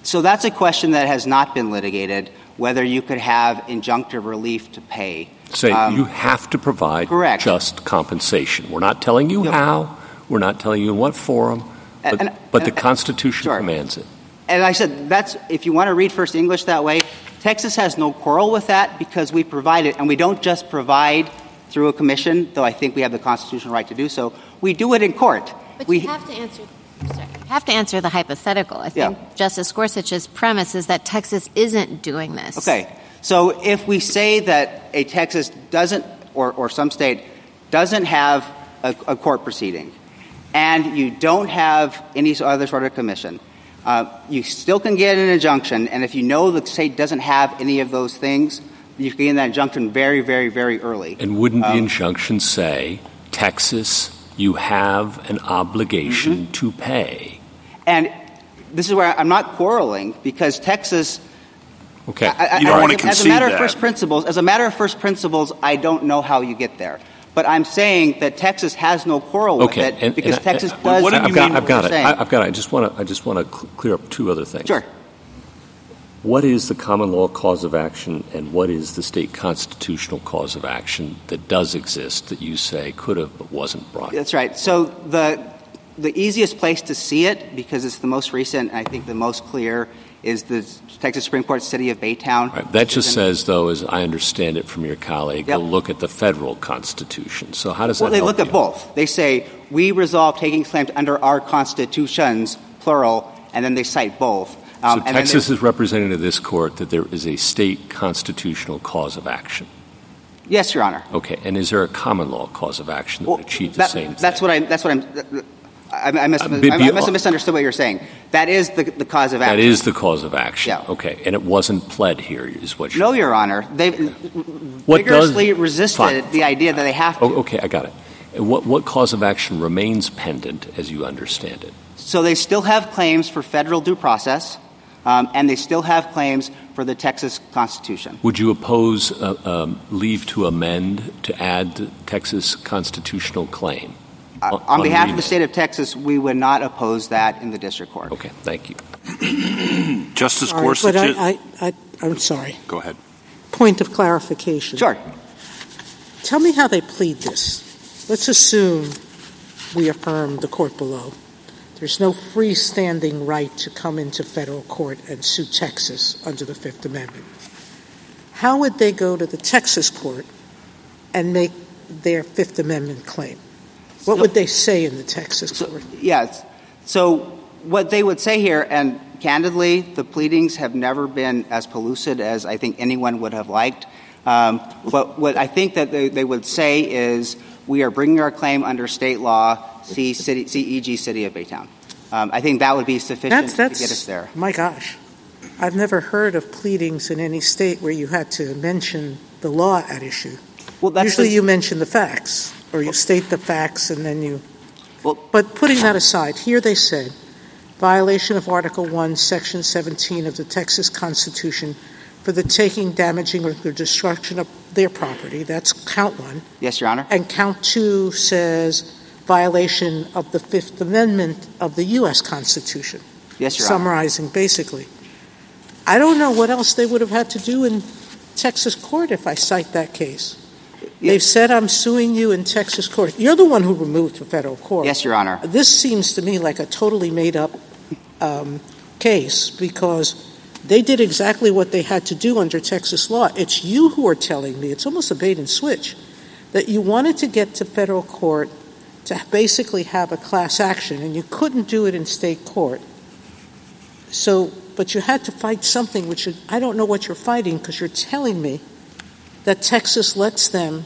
So that's a question that has not been litigated, whether you could have injunctive relief to pay. Say Um, you have to provide correct. just compensation. We're not telling you Yep. how. We're not telling you in what forum. But, And- and- but the and- Constitution Sure. commands it. And I said, that's, if you want to read First English that way, Texas has no quarrel with that because we provide it. And we don't just provide through a commission, though I think we have the constitutional right to do so. We do it in court. But we, you have to answer. sorry, you have to answer the hypothetical. I think Yeah. Justice Gorsuch's premise is that Texas isn't doing this. Okay. So if we say that a Texas doesn't, or, or some state, doesn't have a, a court proceeding, and you don't have any other sort of commission, uh, you still can get an injunction, and if you know the state doesn't have any of those things, you can get that injunction very, very, very early. And wouldn't the Um, injunction say, Texas, you have an obligation Mm-hmm. to pay? And this is where I'm not quarreling because Texas. Okay. I, I, You don't I- wanna concede as a matter that. of first principles, as a matter of first principles, I don't know how you get there. But I'm saying that Texas has no quarrel with Okay, it and- because and- Texas uh, and- does. what I've you got, I've got it. I, saying. I've got it. I just want to. I just want to cl- clear up two other things. Sure. What is the common law cause of action, and what is the state constitutional cause of action that does exist that you say could have but wasn't brought? That's right. So the the easiest place to see it, because it's the most recent and I think the most clear, is the Texas Supreme Court City of Baytown. Right. That just says, though, as I understand it from your colleague, Yep. go look at the federal constitution. So how does Well, that Well, they look at both. They say we resolve taking claims under our constitutions, plural, and then they cite both. Um, so and Texas is representing to this court that there is a state constitutional cause of action. yes, Your Honor. Okay, and is there a common law cause of action that Well, would achieve the that- same That's thing? what I. That's what I'm. I, I, must, Uh, be- I, be- I must have misunderstood what you're saying. That is the, the cause of action. That is the cause of action. Yeah. Okay, and it wasn't pled here, is what you're No, Your Honor. They What vigorously does- resisted Fine, the idea that they have to. Oh, okay, I got it. What, what cause of action remains pendent as you understand it? So they still have claims for federal due process, um, and they still have claims for the Texas Constitution. Would you oppose uh, um, leave to amend to add Texas constitutional claim? Uh, on behalf of the state of Texas, we would not oppose that in the district court. Okay, thank you. Justice All right, Gorsuch. but I, I, I, I'm sorry. Go ahead. Point of clarification. Sure. Tell me how they plead this. Let's assume we affirm the court below. There's no freestanding right to come into federal court and sue Texas under the Fifth Amendment. How would they go to the Texas court and make their Fifth Amendment claim? What would they say in the Texas court? Yes. So what they would say here, and candidly, the pleadings have never been as pellucid as I think anyone would have liked. Um, but what I think that they, they would say is, we are bringing our claim under state law, C city, CEG City of Baytown. Um, I think that would be sufficient That's, that's, to get us there. My gosh. I've never heard of pleadings in any state where you had to mention the law at issue. Well, Usually the- you mention the facts, or you state the facts and then you Well, but putting that aside, here they said violation of Article 1, Section 17 of the Texas Constitution for the taking, damaging, or the destruction of their property. That's count one. Yes, Your Honor. And count two says violation of the Fifth Amendment of the U.S. Constitution. Yes, Your Honor. Summarizing basically. I don't know what else they would have had to do in Texas court if I cite that case. They've said I'm suing you in Texas court. You're the one who removed to federal court. Yes, Your Honor. This seems to me like a totally made up um, case because they did exactly what they had to do under Texas law. It's you who are telling me, it's almost a bait and switch, that you wanted to get to federal court to basically have a class action and you couldn't do it in state court. So, but you had to fight something which I don't know what you're fighting because you're telling me that Texas lets them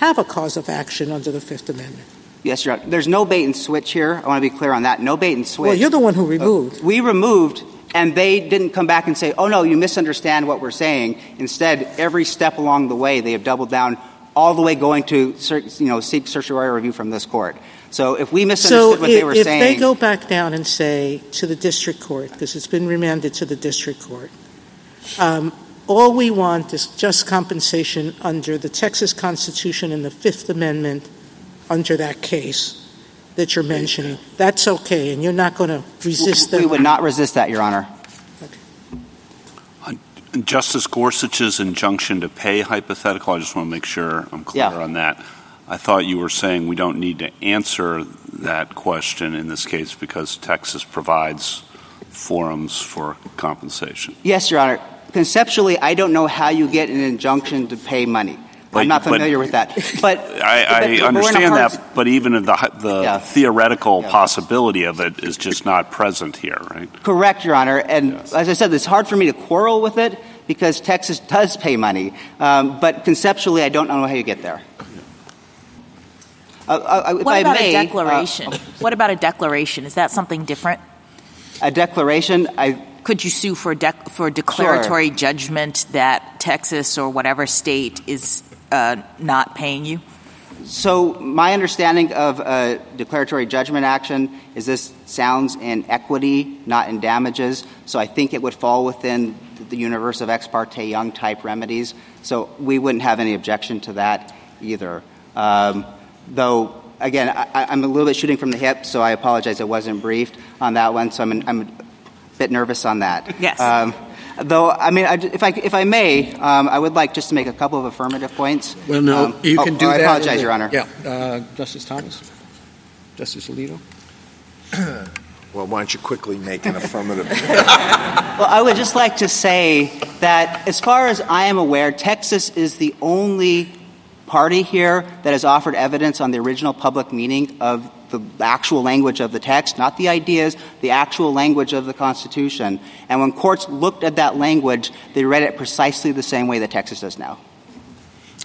have a cause of action under the Fifth Amendment. Yes, Your Honor. There's no bait and switch here. I want to be clear on that. No bait and switch. Well, you're the one who removed. Uh, we removed, and they didn't come back and say, oh, no, you misunderstand what we're saying. Instead, every step along the way, they have doubled down all the way going to you know, seek certiorari review from this court. So if we misunderstood so what they were if saying. if they go back down and say to the district court, because it's been remanded to the district court, um, all we want is just compensation under the Texas Constitution and the Fifth Amendment under that case that you're mentioning. That's okay, and you're not going to resist that. We would not resist that, Your Honor. Okay. Justice Gorsuch's injunction to pay hypothetical, I just want to make sure I'm clear yeah. on that. I thought you were saying we don't need to answer that question in this case because Texas provides forums for compensation. Yes, Your Honor. Conceptually, I don't know how you get an injunction to pay money. But, I'm not familiar but, with that. But I, I but, understand hard... that, but even the, the yeah. theoretical yeah. possibility of it is just not present here, right? Correct, Your Honor. And yes. as I said, it's hard for me to quarrel with it because Texas does pay money. Um, but conceptually, I don't know how you get there. Uh, uh, what I about may, a declaration? Uh, what about a declaration? Is that something different? A declaration, I could you sue for dec- for declaratory sure. judgment that Texas or whatever state is uh, not paying you? So my understanding of a declaratory judgment action is this sounds in equity, not in damages. So I think it would fall within the universe of ex parte Young type remedies. So we wouldn't have any objection to that either. Um, though again, I, am a little bit shooting from the hip, so I apologize. I wasn't briefed on that one, so I'm, I'm bit nervous on that. Yes. Um, though, I mean, I, if I if I may, um, I would like just to make a couple of affirmative points. Well, no, um, you can oh, do oh, that. I apologize, Your Honor. Yeah, uh, Justice Thomas, Justice Alito. well, why don't you quickly make an affirmative? well, I would just like to say that, as far as I am aware, Texas is the only party here that has offered evidence on the original public meaning of the actual language of the text, not the ideas, the actual language of the Constitution. And when courts looked at that language, they read it precisely the same way that Texas does now.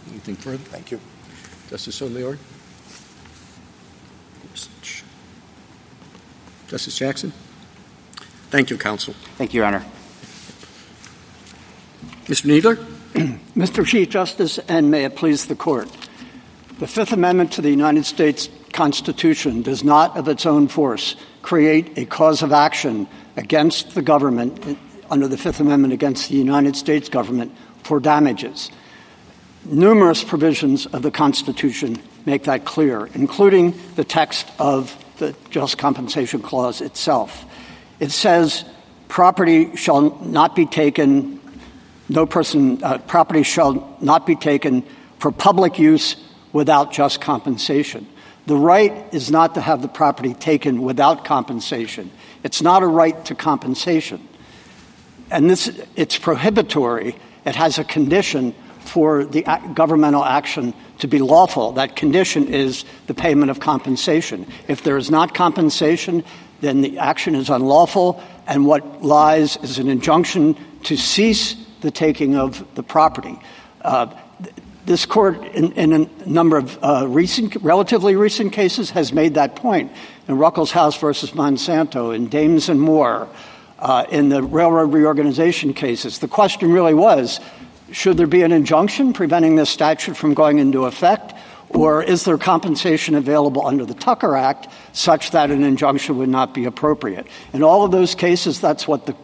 Anything further? Thank you. Justice Sotomayor? Justice Jackson? Thank you, counsel. Thank you, Your Honor. Mr. Kneedler? Mr. Chief Justice, and may it please the Court. The Fifth Amendment to the United States Constitution does not, of its own force, create a cause of action against the government under the Fifth Amendment against the United States government for damages. Numerous provisions of the Constitution make that clear, including the text of the Just Compensation Clause itself. It says property shall not be taken, no person, uh, property shall not be taken for public use without just compensation. The right is not to have the property taken without compensation. It's not a right to compensation. And this, it's prohibitory. It has a condition for the governmental action to be lawful. That condition is the payment of compensation. If there is not compensation, then the action is unlawful, and what lies is an injunction to cease the taking of the property. Uh, this court, in, in a number of uh, recent, relatively recent cases, has made that point. In Ruckelshaus versus Monsanto, in Dames and Moore, uh, in the railroad reorganization cases, the question really was: Should there be an injunction preventing this statute from going into effect, Or is there compensation available under the Tucker Act such that an injunction would not be appropriate? In all of those cases, that's what the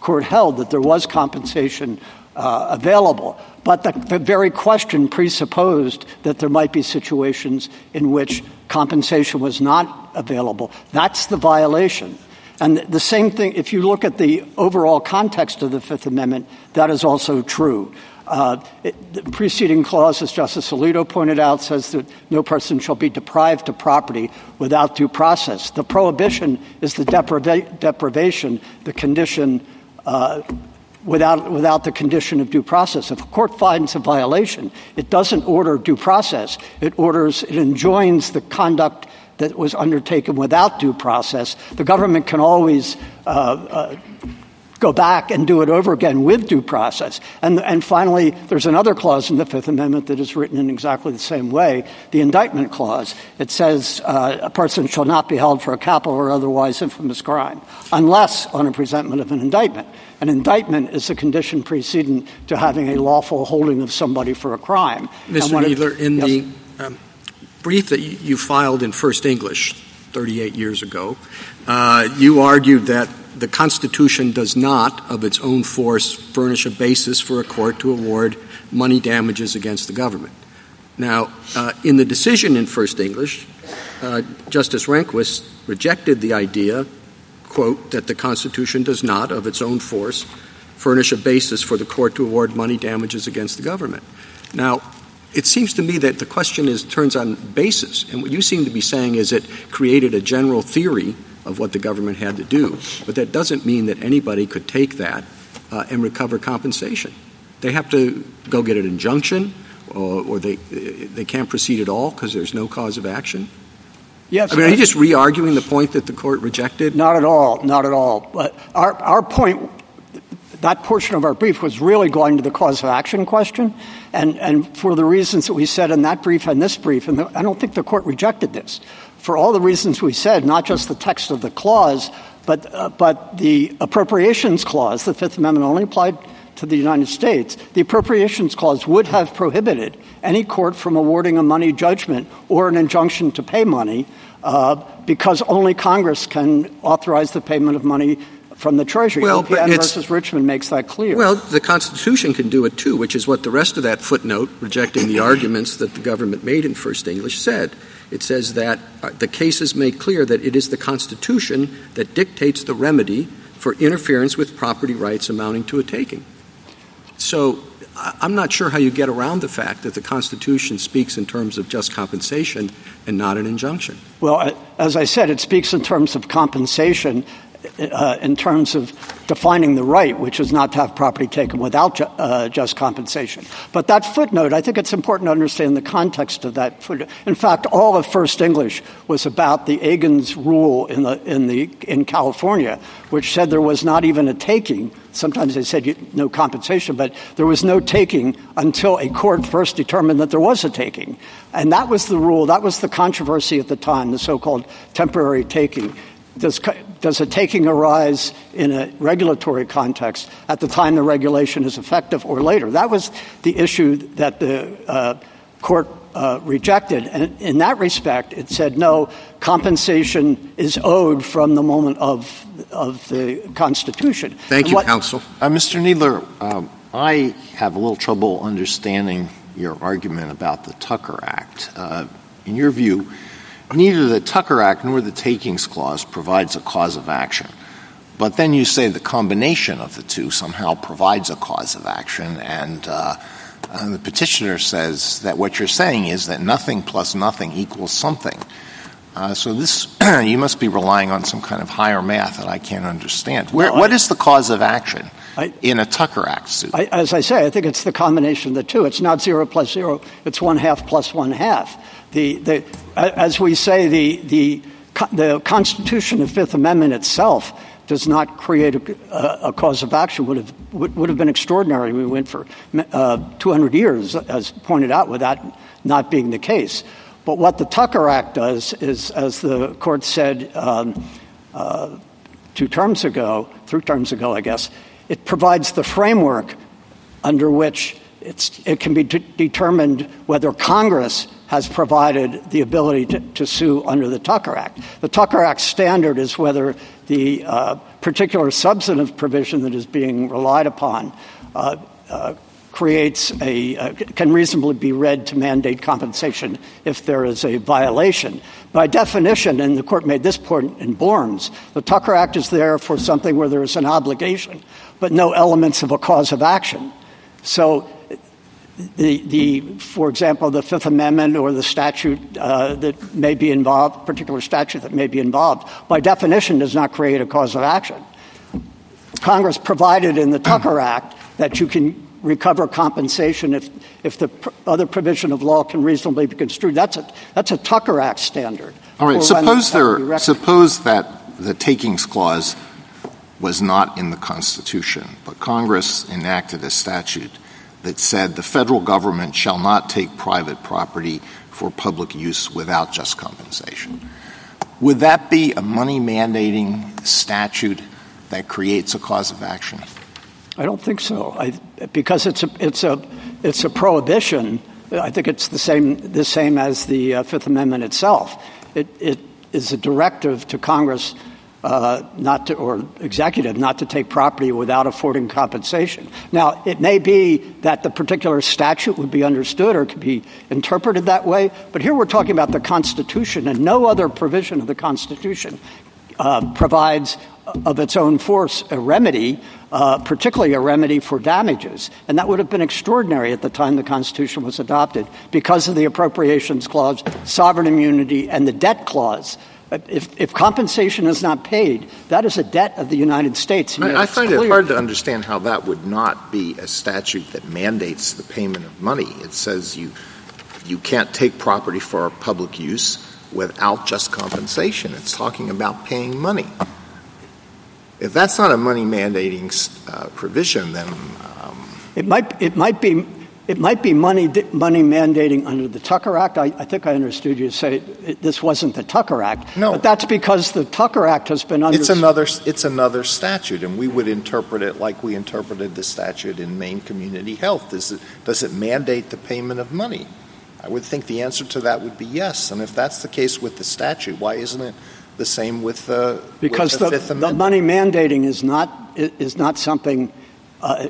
court held, that there was compensation uh, available. But the, the very question presupposed that there might be situations in which compensation was not available. That's the violation. And the same thing, if you look at the overall context of the Fifth Amendment, that is also true. Uh, it, the preceding clause, as Justice Alito pointed out, says that no person shall be deprived of property without due process. The prohibition is the depriva- deprivation, the condition uh, without, without the condition of due process. If a court finds a violation, it doesn't order due process. It orders, it enjoins the conduct that was undertaken without due process. The government can always uh, uh, go back and do it over again with due process. And, and finally, there's another clause in the Fifth Amendment that is written in exactly the same way, the indictment clause. It says uh, a person shall not be held for a capital or otherwise infamous crime unless on a presentment of an indictment. An indictment is a condition precedent to having a lawful holding of somebody for a crime. Mr. Kneedler, in yes. the um, brief that you filed in First English 38 years ago, uh, you argued that the Constitution does not, of its own force, furnish a basis for a court to award money damages against the government. Now, uh, in the decision in First English, uh, Justice Rehnquist rejected the idea quote, that the Constitution does not, of its own force, furnish a basis for the court to award money damages against the government. Now, it seems to me that the question is turns on basis, and what you seem to be saying is it created a general theory of what the government had to do, but that doesn't mean that anybody could take that uh, and recover compensation. They have to go get an injunction, or, or they they can't proceed at all because there's no cause of action. Yes. I mean, are you just re-arguing the point that the court rejected? Not at all. Not at all. But our, our point, that portion of our brief was really going to the cause of action question. And, and for the reasons that we said in that brief and this brief, and the, I don't think the court rejected this. For all the reasons we said, not just the text of the clause, but, uh, but the appropriations clause, the Fifth Amendment only applied to the United States, the appropriations clause would have prohibited any court from awarding a money judgment or an injunction to pay money uh, because only Congress can authorize the payment of money from the Treasury. Well, OPM versus Richmond makes that clear. Well, the Constitution can do it too, which is what the rest of that footnote, rejecting the arguments that the government made in First English, said. It says that uh, the cases make clear that it is the Constitution that dictates the remedy for interference with property rights amounting to a taking. So I'm not sure how you get around the fact that the Constitution speaks in terms of just compensation and not an injunction. Well, as I said, it speaks in terms of compensation, uh, in terms of defining the right, which is not to have property taken without ju- uh, just compensation. But that footnote, I think it's important to understand the context of that footnote. In fact, all of First English was about the Agins rule in, the, in, the, in California, which said there was not even a taking. Sometimes they said no compensation, but there was no taking until a court first determined that there was a taking. And that was the rule, that was the controversy at the time, the so called temporary taking. Does, does a taking arise in a regulatory context at the time the regulation is effective or later? That was the issue that the uh, court uh, rejected. And in that respect, it said no, compensation is owed from the moment of, of the Constitution. Thank and you, what, counsel. Uh, Mr. Kneedler, um, I have a little trouble understanding your argument about the Tucker Act. Uh, in your view, neither the Tucker Act nor the Takings Clause provides a cause of action. But then you say the combination of the two somehow provides a cause of action, and, uh, and the petitioner says that what you're saying is that nothing plus nothing equals something. Uh, so this, you must be relying on some kind of higher math that I can't understand. Where, what is the cause of action I, in a Tucker Act suit? I, as I say, I think it's the combination of the two. It's not zero plus zero; it's one half plus one half. The, the, as we say, the, the, the Constitution, the Fifth Amendment itself, does not create a, a, cause of action would have would, would, have been extraordinary. We went for uh, 200 years, as pointed out, with that not being the case. But what the Tucker Act does is, as the court said um, uh, two terms ago, three terms ago, I guess, it provides the framework under which it can be de- determined whether Congress has provided the ability to, to, sue under the Tucker Act. The Tucker Act standard is whether the uh, particular substantive provision that is being relied upon uh, uh, creates a uh, can reasonably be read to mandate compensation if there is a violation. By definition, and the court made this point in Bormes, the Tucker Act is there for something where there is an obligation, but no elements of a cause of action. So the, the, for example, the Fifth Amendment or the statute uh, that may be involved, particular statute that may be involved, by definition does not create a cause of action. Congress provided in the Tucker Act that you can recover compensation if, if the pr- other provision of law can reasonably be construed. That's a, that's a Tucker Act standard. All right, suppose, there, suppose that the takings clause was not in the Constitution, but Congress enacted a statute that said the federal government shall not take private property for public use without just compensation. Would that be a money mandating statute that creates a cause of action? I don't think so. I, because it's a, it's a, it's a prohibition. I think it's the same, the same as the uh, Fifth Amendment itself. It, it is a directive to Congress uh, not to, or executive not to take property without affording compensation. Now, it may be that the particular statute would be understood or could be interpreted that way, but here we're talking about the Constitution, and no other provision of the Constitution provides of its own force a remedy, uh, particularly a remedy for damages. And that would have been extraordinary at the time the Constitution was adopted because of the Appropriations Clause, sovereign immunity, and the debt clause if, if, compensation is not paid, that is a debt of the United States. I, I find clear. it hard to understand how that would not be a statute that mandates the payment of money. It says you you can't take property for public use without just compensation. It's talking about paying money. If that's not a money mandating uh, provision, then um, it might it might be it might be money, money mandating under the Tucker Act. I, I think I understood you to say it, this wasn't the Tucker Act. No. But that's because the Tucker Act has been under. It's another, it's another statute, and we would interpret it like we interpreted the statute in Maine Community Health. Does it, does it mandate the payment of money? I would think the answer to that would be yes. And if that's the case with the statute, why isn't it the same with the because with the, the, Fifth Amendment? the money mandating is not is not something. Uh,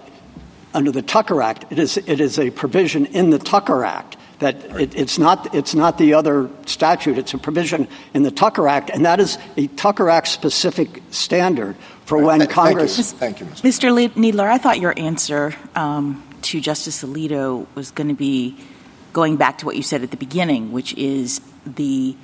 under the Tucker Act. It is, it is a provision in the Tucker Act that it, it's, not, it's not the other statute. It's a provision in the Tucker Act, and that is a Tucker Act specific standard for when Thank Congress. Thank you, Mr. Mr. Kneedler. I thought your answer um, to Justice Alito was going to be going back to what you said at the beginning, which is the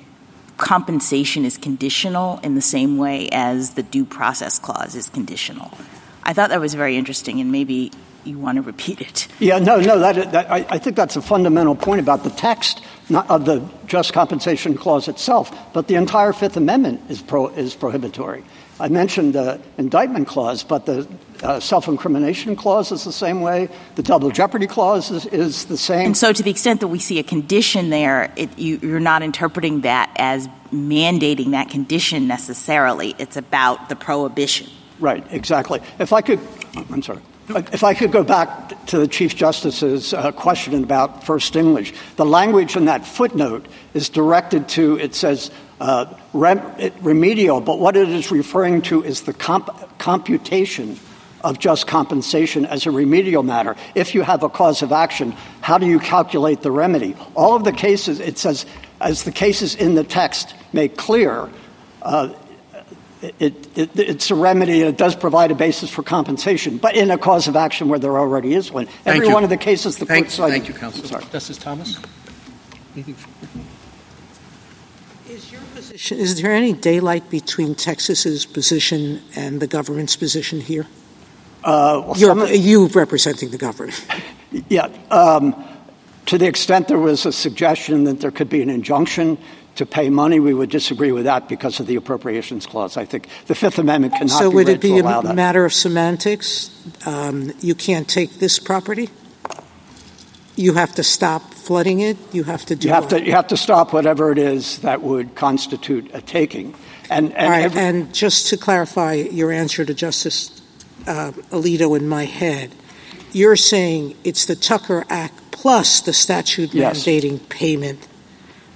compensation is conditional in the same way as the due process clause is conditional. I thought that was very interesting, and maybe you want to repeat it. Yeah, no, no, that, that I, I, think that's a fundamental point about the text not of the just compensation clause itself, but the entire Fifth Amendment is, pro, is prohibitory. I mentioned the indictment clause, but the uh, self-incrimination clause is the same way. The double jeopardy clause is, is, the same. And so to the extent that we see a condition there, it, you, you're not interpreting that as mandating that condition necessarily. It's about the prohibition. Right, exactly. If I could, I'm sorry. If I could go back to the Chief Justice's uh, question about First English, the language in that footnote is directed to, it says, uh, rem- remedial, but what it is referring to is the comp- computation of just compensation as a remedial matter. If you have a cause of action, how do you calculate the remedy? All of the cases, it says, as the cases in the text make clear, uh, it's a remedy and it does provide a basis for compensation, but in a cause of action where there already is one. Thank Every you. one of the cases the thank, court cited. Thank you, counsel. Sorry. Justice Thomas? Is, your position, is there any daylight between Texas's position and the government's position here? Uh, well, you representing the government. Yeah. Um, to the extent there was a suggestion that there could be an injunction to pay money, we would disagree with that because of the appropriations clause. I think the Fifth Amendment cannot. So be would it be a that. matter of semantics? Um, you can't take this property. You have to stop flooding it. You have to do. You have to. You have to stop whatever it is that would constitute a taking. And and, right, every- and just to clarify your answer to Justice uh, Alito in my head, you're saying it's the Tucker Act plus the statute Yes. mandating payment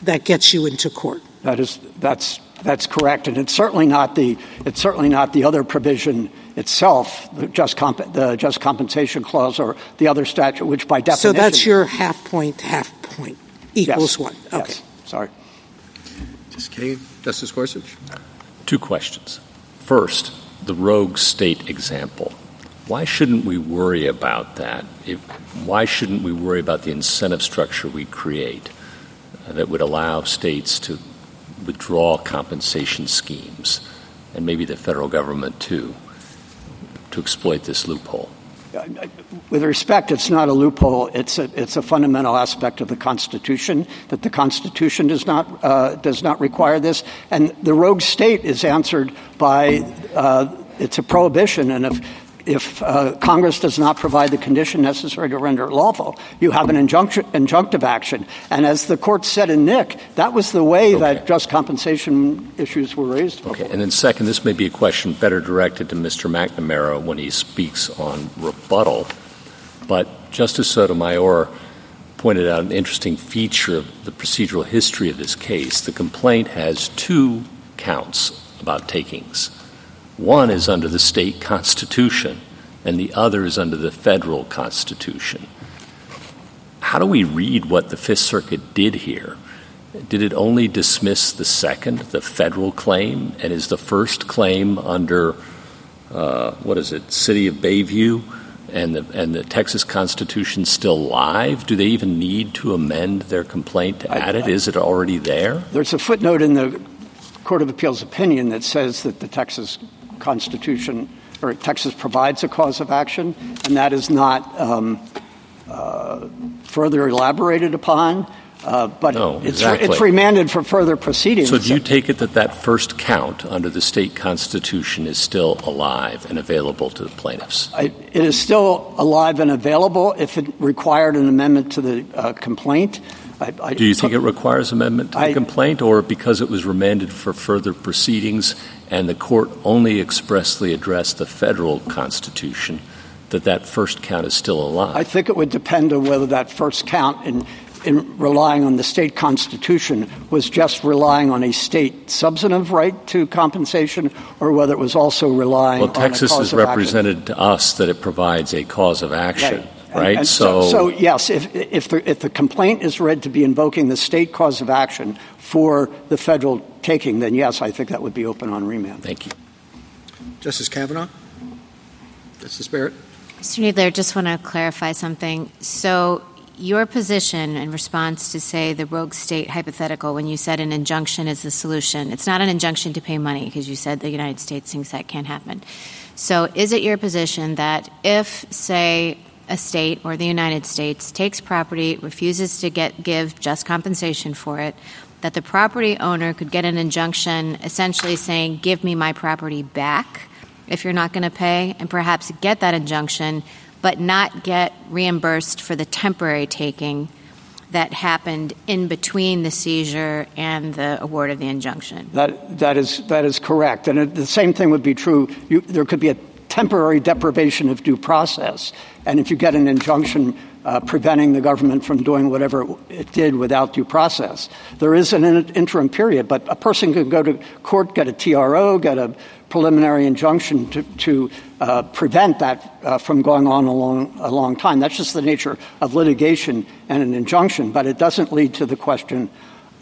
that gets you into court. That is, that's, that's correct, and it's certainly not the, it's certainly not the other provision itself, the just, comp- the just compensation clause or the other statute, which by definition. So that's your half point, half point equals Yes. one. Yes. Okay. Sorry. Justice Kagan, Justice Gorsuch. Two questions. First, the rogue state example. Why shouldn't we worry about that? If, why shouldn't we worry about the incentive structure we create that would allow states to withdraw compensation schemes, and maybe the federal government too, to exploit this loophole? With respect, it's not a loophole. It's a, it's a fundamental aspect of the Constitution that the Constitution does not, uh, does not require this. And the rogue state is answered by uh, it's a prohibition. And if, if uh, Congress does not provide the condition necessary to render it lawful, you have an injunction, injunctive action. And as the court said in Knick, that was the way that just compensation issues were raised. Okay, and then second, this may be a question better directed to Mr. McNamara when he speaks on rebuttal, but Justice Sotomayor pointed out an interesting feature of the procedural history of this case. The complaint has two counts about takings. One is under the state constitution, and the other is under the federal constitution. How do we read what the Fifth Circuit did here? Did it only dismiss the second, the federal claim, and is the first claim under uh, what is it, City of Baytown, and the and the Texas Constitution still live? Do they even need to amend their complaint to add it? Is it already there? There's a footnote in the Court of Appeals opinion that says that the Texas Constitution or Texas provides a cause of action, and that is not um, uh, further elaborated upon. Uh, but No, it's, exactly. it's remanded for further proceedings. So do you take it that that first count under the state constitution is still alive and available to the plaintiffs? I, it is still alive and available if it required an amendment to the uh, complaint. I, I, Do you think it requires amendment to the I- complaint, or because it was remanded for further proceedings and the court only expressly addressed the federal constitution, that that first count is still alive? I think it would depend on whether that first count in, in relying on the state constitution was just relying on a state substantive right to compensation or whether it was also relying well, Texas has of action. represented to us that it provides a cause of action, And- right? and so, so, yes, if, if, the, if the complaint is read to be invoking the state cause of action for the federal taking, then yes, I think that would be open on remand. Thank you. Justice Kavanaugh? Justice Barrett? Mr. Kneedler, just want to clarify something. So, your position in response to, say, the rogue state hypothetical, when you said an injunction is the solution, it's not an injunction to pay money because you said the United States thinks that can't happen. So, is it your position that if, say, a state or the United States takes property, refuses to get give just compensation for it, that the property owner could get an injunction essentially saying, "Give me my property back." if you're not going to pay and perhaps get that injunction but not get reimbursed for the temporary taking that happened in between the seizure and the award of the injunction. That, that, is, that is correct. And it, the same thing would be true. You, there could be a temporary deprivation of due process. And if you get an injunction uh, preventing the government from doing whatever it did without due process, there is an in- interim period. But a person can go to court, get a TRO, get a preliminary injunction to, to uh, prevent that uh, from going on a long, a long time. That's just the nature of litigation and an injunction. But it doesn't lead to the question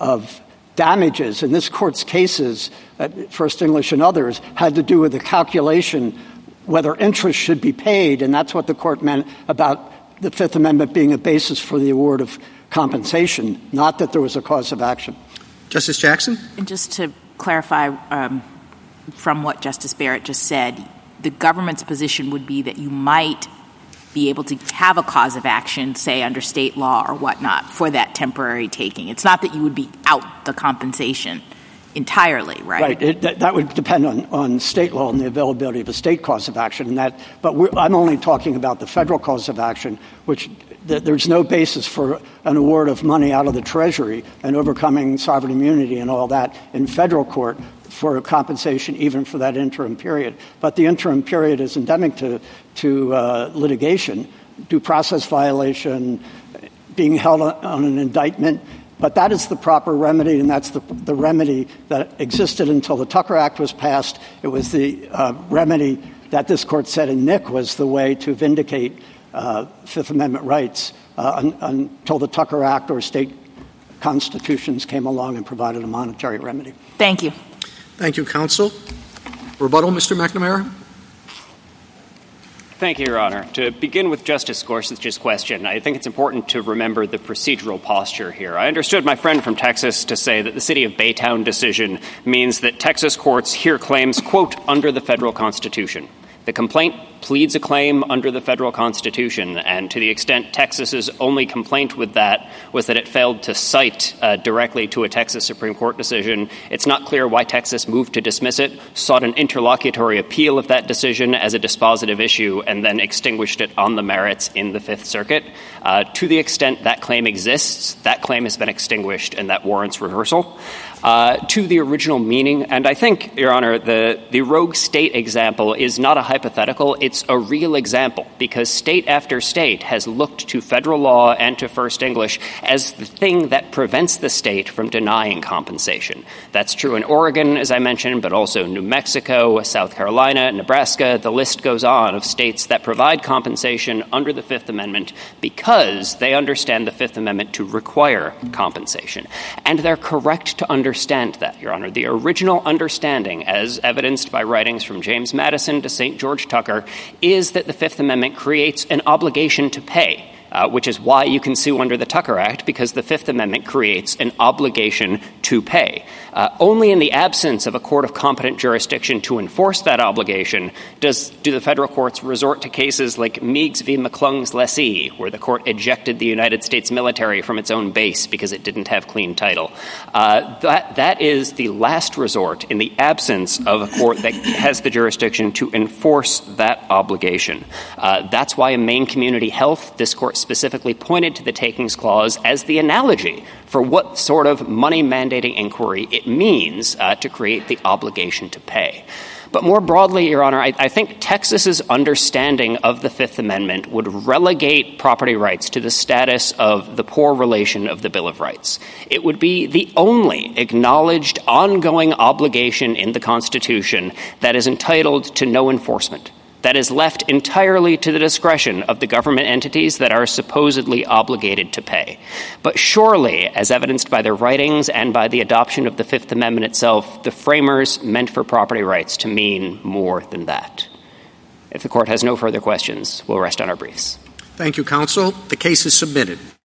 of damages. And this court's cases, uh, First English and others, had to do with the calculation whether interest should be paid. And that's what the court meant about the Fifth Amendment being a basis for the award of compensation, not that there was a cause of action. Justice Jackson? And just to clarify um, from what Justice Barrett just said, the government's position would be that you might be able to have a cause of action, say under state law or whatnot, for that temporary taking. It's not that you would be out the compensation entirely, right? Right. It, that, that would depend on, on state law and the availability of a state cause of action. And that, but I'm only talking about the federal cause of action, which th- there's no basis for an award of money out of the Treasury and overcoming sovereign immunity and all that in federal court for compensation even for that interim period. But the interim period is endemic to, to uh, litigation. due process violation, being held on an indictment. But that is the proper remedy, and that's the, the remedy that existed until the Tucker Act was passed. It was the uh, remedy that this court said in Knick was the way to vindicate uh, Fifth Amendment rights uh, un- until the Tucker Act or state constitutions came along and provided a monetary remedy. Thank you. Thank you, counsel. Rebuttal, Mr. McNamara? Thank you, Your Honor. To begin with Justice Gorsuch's question, I think it's important to remember the procedural posture here. I understood my friend from Texas to say that the city of Baytown decision means that Texas courts hear claims, quote, under the federal constitution. The complaint pleads a claim under the federal constitution, and to the extent Texas's only complaint with that was that it failed to cite uh, directly to a Texas Supreme Court decision, it's not clear why Texas moved to dismiss it, sought an interlocutory appeal of that decision as a dispositive issue, and then extinguished it on the merits in the Fifth Circuit. Uh, to the extent that claim exists, that claim has been extinguished, and that warrants reversal. Uh, to the original meaning. And I think, Your Honor, the, the rogue state example is not a hypothetical, it's a real example because state after state has looked to federal law and to First English as the thing that prevents the state from denying compensation. That's true in Oregon, as I mentioned, but also New Mexico, South Carolina, Nebraska. The list goes on of states that provide compensation under the Fifth Amendment because they understand the Fifth Amendment to require compensation. And they're correct to understand understand that, Your Honor. The original understanding, as evidenced by writings from James Madison to St. George Tucker, is that the Fifth Amendment creates an obligation to pay uh, which is why you can sue under the Tucker Act, because the Fifth Amendment creates an obligation to pay. Uh, only in the absence of a court of competent jurisdiction to enforce that obligation does do the federal courts resort to cases like Meigs v. McClung's lessee, where the court ejected the United States military from its own base because it didn't have clean title. Uh, that that is the last resort in the absence of a court that has the jurisdiction to enforce that obligation. Uh, that's why in Maine Community Health, this court specifically pointed to the takings clause as the analogy for what sort of money mandating inquiry it means uh, to create the obligation to pay. But more broadly, Your Honor, I, I, think Texas's understanding of the Fifth Amendment would relegate property rights to the status of the poor relation of the Bill of Rights. It would be the only acknowledged ongoing obligation in the Constitution that is entitled to no enforcement that is left entirely to the discretion of the government entities that are supposedly obligated to pay. But surely, as evidenced by their writings and by the adoption of the Fifth Amendment itself, the framers meant for property rights to mean more than that. If the court has no further questions, we'll rest on our briefs. Thank you, counsel. The case is submitted.